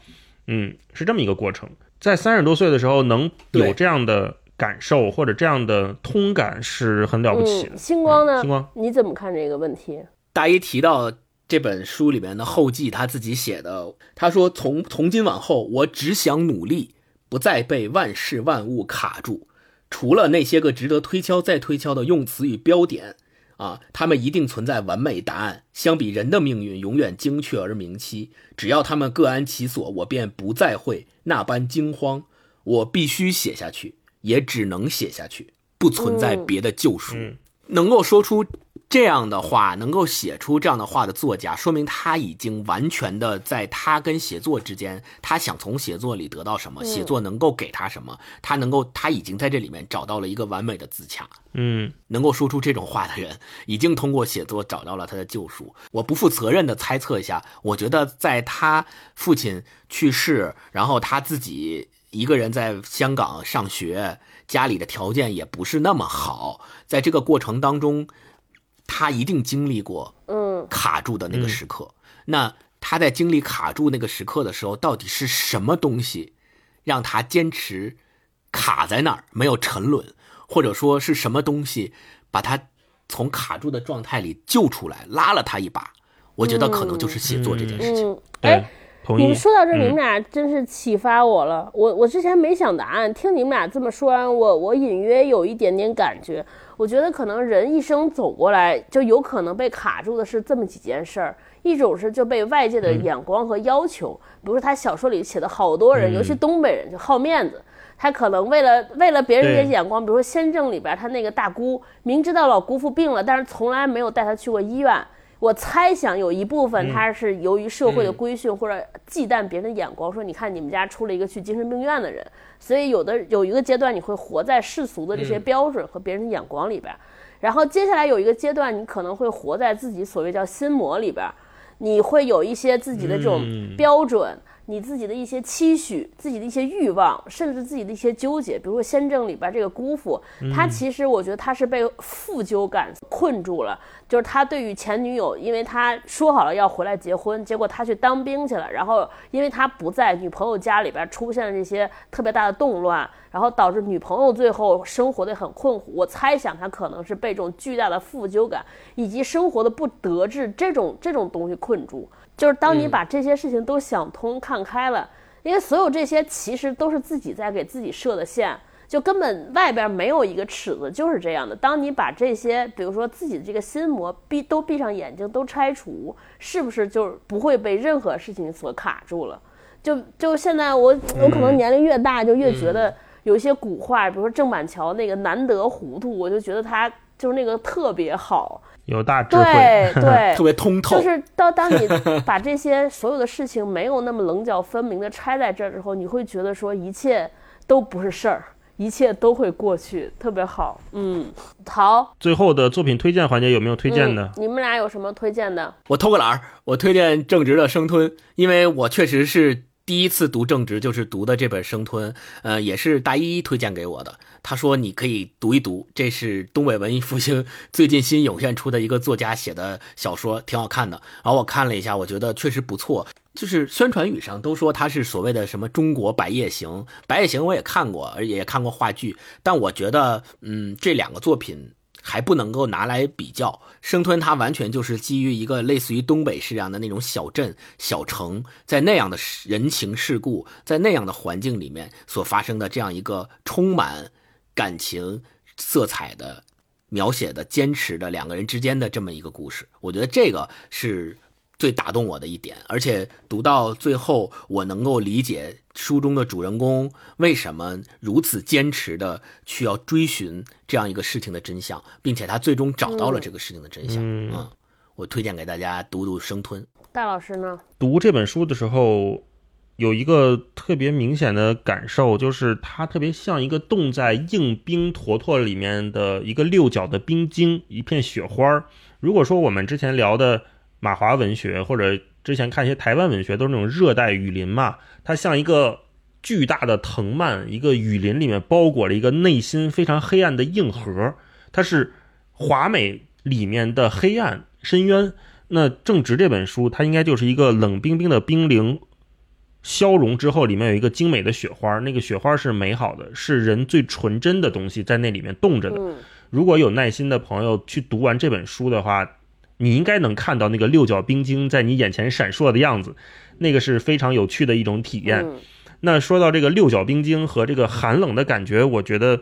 嗯，是这么一个过程。在三十多岁的时候能有这样的感受或者这样的通感，是很了不起的。嗯，星光呢？星光，你怎么看这个问题？大一提到这本书里面的后记，他自己写的，他说从从今往后，我只想努力，不再被万事万物卡住。除了那些个值得推敲再推敲的用词与标点啊，他们一定存在完美答案。相比人的命运，永远精确而明晰。只要他们各安其所，我便不再会那般惊慌。我必须写下去，也只能写下去，不存在别的救赎。嗯能够说出这样的话，能够写出这样的话的作家，说明他已经完全的在他跟写作之间，他想从写作里得到什么，写作能够给他什么，他能够，他已经在这里面找到了一个完美的自洽。嗯能够说出这种话的人，已经通过写作找到了他的救赎。我不负责任的猜测一下，我觉得在他父亲去世，然后他自己一个人在香港上学，家里的条件也不是那么好，在这个过程当中，他一定经历过嗯卡住的那个时刻。那他在经历卡住那个时刻的时候，到底是什么东西让他坚持卡在那儿没有沉沦，或者说是什么东西把他从卡住的状态里救出来，拉了他一把？我觉得可能就是写作这件事情。嗯，哎对，，同意。你们说到这你们俩真是启发我了。我我之前没想答案，听你们俩这么说完，我我隐约有一点点感觉。我觉得可能人一生走过来，就有可能被卡住的是这么几件事儿。一种是就被外界的眼光和要求，比如说他小说里写的好多人，嗯尤其东北人就好面子，他可能为了为了别人的眼光，比如说《先正》里边他那个大姑，明知道老姑父病了，但是从来没有带他去过医院。我猜想有一部分他是由于社会的规训或者忌惮别人的眼光，说你看你们家出了一个去精神病院的人，所以有的有一个阶段你会活在世俗的这些标准和别人的眼光里边，然后接下来有一个阶段你可能会活在自己所谓叫心魔里边，你会有一些自己的这种嗯。标准。你自己的一些期许、自己的一些欲望，甚至自己的一些纠结，比如说《先正》里边这个姑父，他其实我觉得他是被负疚感困住了，就是他对于前女友，因为他说好了要回来结婚，结果他去当兵去了，然后因为他不在，女朋友家里边出现了这些特别大的动乱，然后导致女朋友最后生活的很困苦。我猜想他可能是被这种巨大的负疚感以及生活的不得志这种这种东西困住。就是当你把这些事情都想通、看开了，因为所有这些其实都是自己在给自己设的线，就根本外边没有一个尺子，就是这样的。当你把这些，比如说自己的这个心魔闭都闭上眼睛都拆除，是不是就不会被任何事情所卡住了？就就现在我我可能年龄越大，就越觉得有一些古话，比如说郑板桥那个难得糊涂，我就觉得他就是那个特别好。有大智慧，对对，特别通透就是当当你把这些所有的事情没有那么棱角分明的拆在这儿之后，你会觉得说一切都不是事儿，一切都会过去，特别好。嗯，好，最后的作品推荐环节有没有推荐的嗯？你们俩有什么推荐的？我偷个懒儿，我推荐正直的生吞，因为我确实是第一次读正直，就是读的这本生吞，呃，也是大一推荐给我的。他说你可以读一读，这是东北文艺复兴 最近新涌现出的一个作家写的小说，挺好看的。然后我看了一下，我觉得确实不错。就是宣传语上都说它是所谓的什么中国百叶行，白夜行我也看过，而且也看过话剧，但我觉得，嗯，这两个作品还不能够拿来比较。生吞它完全就是基于一个类似于东北市这样的那种小镇、小城，在那样的人情世故，在那样的环境里面所发生的这样一个充满感情色彩的描写的、坚持的两个人之间的这么一个故事。我觉得这个是。最打动我的一点，而且读到最后，我能够理解书中的主人公为什么如此坚持的去要追寻这样一个事情的真相，并且他最终找到了这个事情的真相。嗯我推荐给大家读读《生吞》。戴老师呢？读这本书的时候，有一个特别明显的感受，就是它特别像一个冻在硬冰坨坨里面的一个六角的冰晶，一片雪花儿。如果说我们之前聊的马华文学，或者之前看一些台湾文学，都是那种热带雨林嘛，它像一个巨大的藤蔓，一个雨林里面包裹了一个内心非常黑暗的硬核，它是华美里面的黑暗深渊。那正直这本书，它应该就是一个冷冰冰的冰凌消融之后，里面有一个精美的雪花，那个雪花是美好的，是人最纯真的东西在那里面冻着的。嗯如果有耐心的朋友去读完这本书的话，你应该能看到那个六角冰晶在你眼前闪烁的样子，那个是非常有趣的一种体验。嗯那说到这个六角冰晶和这个寒冷的感觉，我觉得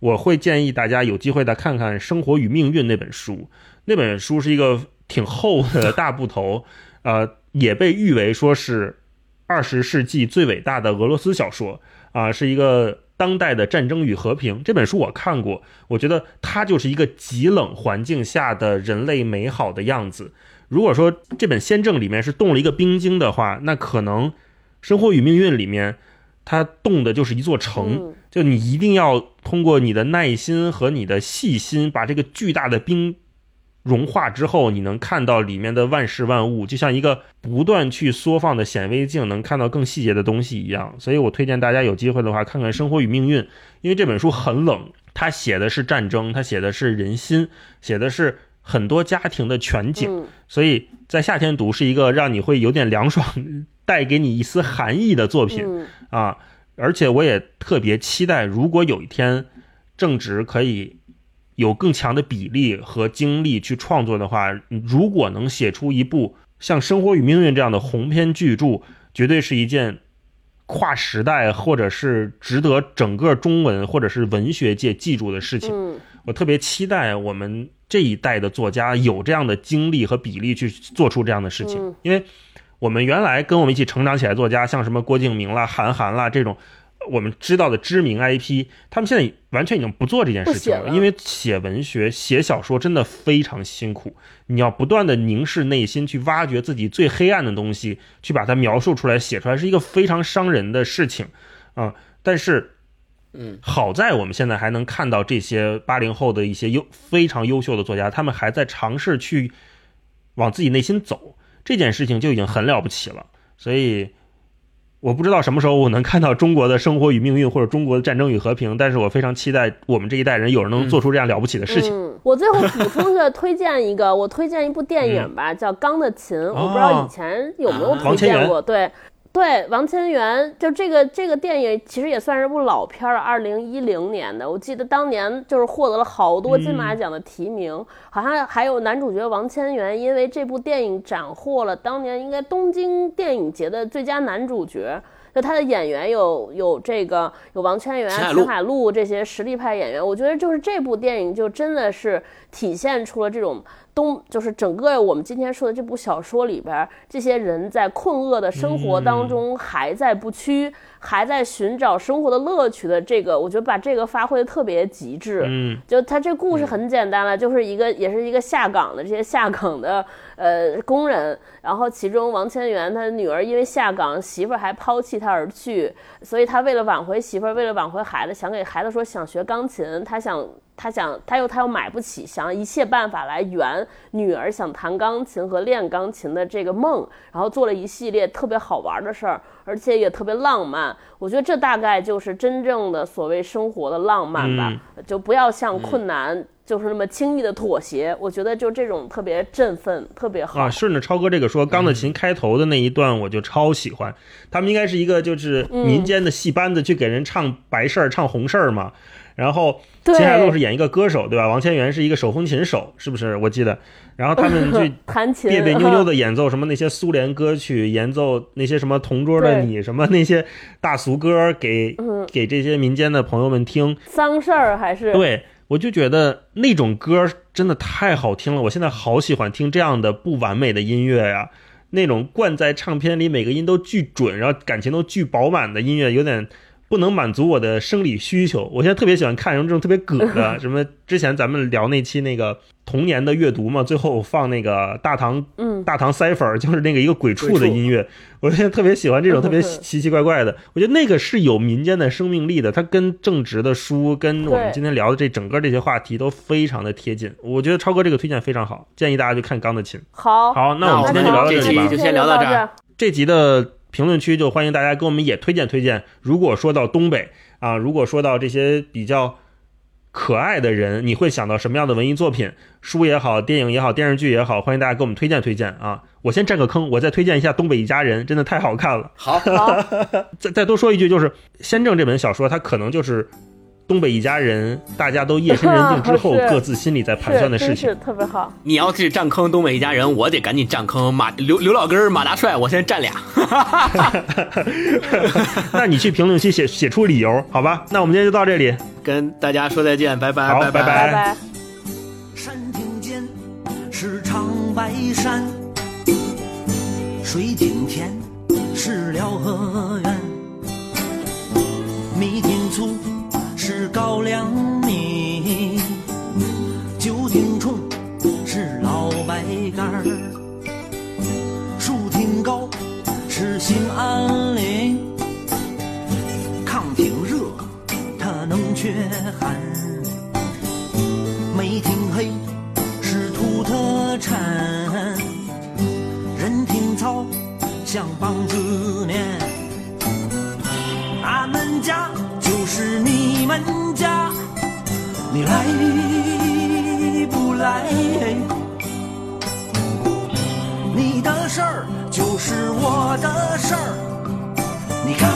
我会建议大家有机会再看看《生活与命运》那本书。那本书是一个挺厚的大部头，呃，也被誉为说是二十世纪最伟大的俄罗斯小说啊、是一个当代的战争与和平。这本书我看过，我觉得它就是一个极冷环境下的人类美好的样子。如果说这本《先正》里面是冻了一个冰晶的话，那可能《生活与命运》里面它冻的就是一座城。嗯就你一定要通过你的耐心和你的细心，把这个巨大的冰融化之后，你能看到里面的万事万物，就像一个不断去缩放的显微镜，能看到更细节的东西一样。所以我推荐大家有机会的话，看看《生活与命运》，因为这本书很冷，它写的是战争，它写的是人心，写的是很多家庭的全景。嗯所以在夏天读是一个让你会有点凉爽，带给你一丝寒意的作品。嗯啊，而且我也特别期待，如果有一天正直可以有更强的比例和精力去创作的话，如果能写出一部像《生活与命运》这样的鸿篇巨著，绝对是一件跨时代或者是值得整个中文或者是文学界记住的事情。嗯。我特别期待我们这一代的作家有这样的精力和比例去做出这样的事情，嗯。因为我们原来跟我们一起成长起来的作家，像什么郭敬明啦、韩寒啦这种我们知道的知名 IP，他们现在完全已经不做这件事情了，了因为写文学、写小说真的非常辛苦，你要不断的凝视内心，去挖掘自己最黑暗的东西，去把它描述出来、写出来，是一个非常伤人的事情啊、但是。嗯，好在我们现在还能看到这些八零后的一些优非常优秀的作家，他们还在尝试去往自己内心走，这件事情就已经很了不起了。所以我不知道什么时候我能看到中国的生活与命运或者中国的战争与和平，但是我非常期待我们这一代人有人能做出这样了不起的事情。嗯，我最后补充着推荐一个，我推荐一部电影吧，叫《钢的琴》，我不知道以前有没有推荐过。对。对，王千源就这个这个电影其实也算是部老片儿，二零一零年的。我记得当年就是获得了好多金马奖的提名，好像还有男主角王千源，因为这部电影斩获了当年应该东京电影节的最佳男主角。就他的演员有有这个有王千源、秦海璐秦海璐这些实力派演员，我觉得就是这部电影就真的是体现出了这种东，就是整个我们今天说的这部小说里边，这些人在困厄的生活当中还在不屈，还在寻找生活的乐趣的这个，我觉得把这个发挥的特别极致。嗯，就他这故事很简单了，就是一个也是一个下岗的这些下岗的呃工人，然后其中王千源他女儿因为下岗，媳妇儿还抛弃他而去，所以他为了挽回媳妇儿，为了挽回孩子，想给孩子说想学钢琴，他想他想他又他又买不起，想一切办法来圆女儿想弹钢琴和练钢琴的这个梦，然后做了一系列特别好玩的事儿，而且也特别浪漫。我觉得这大概就是真正的所谓生活的浪漫吧，就不要向困难。就是那么轻易的妥协，我觉得就这种特别振奋，特别好。啊，顺着超哥这个说，钢的琴开头的那一段我就超喜欢。他们应该是一个就是民间的戏班子去给人唱白事儿、唱红事儿嘛。然后对秦海璐是演一个歌手，对吧？王千源是一个手风琴手，是不是？我记得。然后他们去 弹琴，别别扭扭的演奏什么那些苏联歌曲，演奏那些什么同桌的你，什么那些大俗歌给嗯给这些民间的朋友们听。丧事儿还是对，我就觉得那种歌真的太好听了，我现在好喜欢听这样的不完美的音乐呀。那种灌在唱片里每个音都巨准，然后感情都巨饱满的音乐，有点不能满足我的生理需求。我现在特别喜欢看什么这种特别葛的，什么之前咱们聊那期那个童年的阅读嘛，最后放那个大唐嗯，大唐 cipher，就是那个一个鬼畜的音乐，我现在特别喜欢这种 特别奇奇怪怪的，我觉得那个是有民间的生命力的，它跟正直的书，跟我们今天聊的这整个这些话题都非常的贴近。我觉得超哥这个推荐非常好，建议大家去看《钢的琴》。好，好，那我们今天就聊到这里吧。就先聊到这儿。这集的评论区就欢迎大家给我们也推荐推荐。如果说到东北啊，如果说到这些比较可爱的人，你会想到什么样的文艺作品？书也好，电影也好，电视剧也好，欢迎大家给我们推荐推荐啊！我先占个坑，我再推荐一下《东北一家人》，真的太好看了。好，好，再再多说一句，就是《先正》这本小说，它可能就是东北一家人大家都夜深人静之后 各自心里在盘算的事情。是特别好。你要是占坑东北一家人，我得赶紧占坑马刘刘老根儿、马大帅，我先占俩。那你去评论区写写出理由，好吧？那我们今天就到这里。跟大家说再见，拜拜，拜好拜拜拜。山顶间是长白山，水井前是辽河源，米町粗是高粱米，九鼎冲是老白干儿，树挺高是兴安岭，炕挺热它能驱寒。煤挺黑是土特产，人挺糙像棒子面。俺们家就是你们家，你来不来？你的事儿就是我的事儿，你看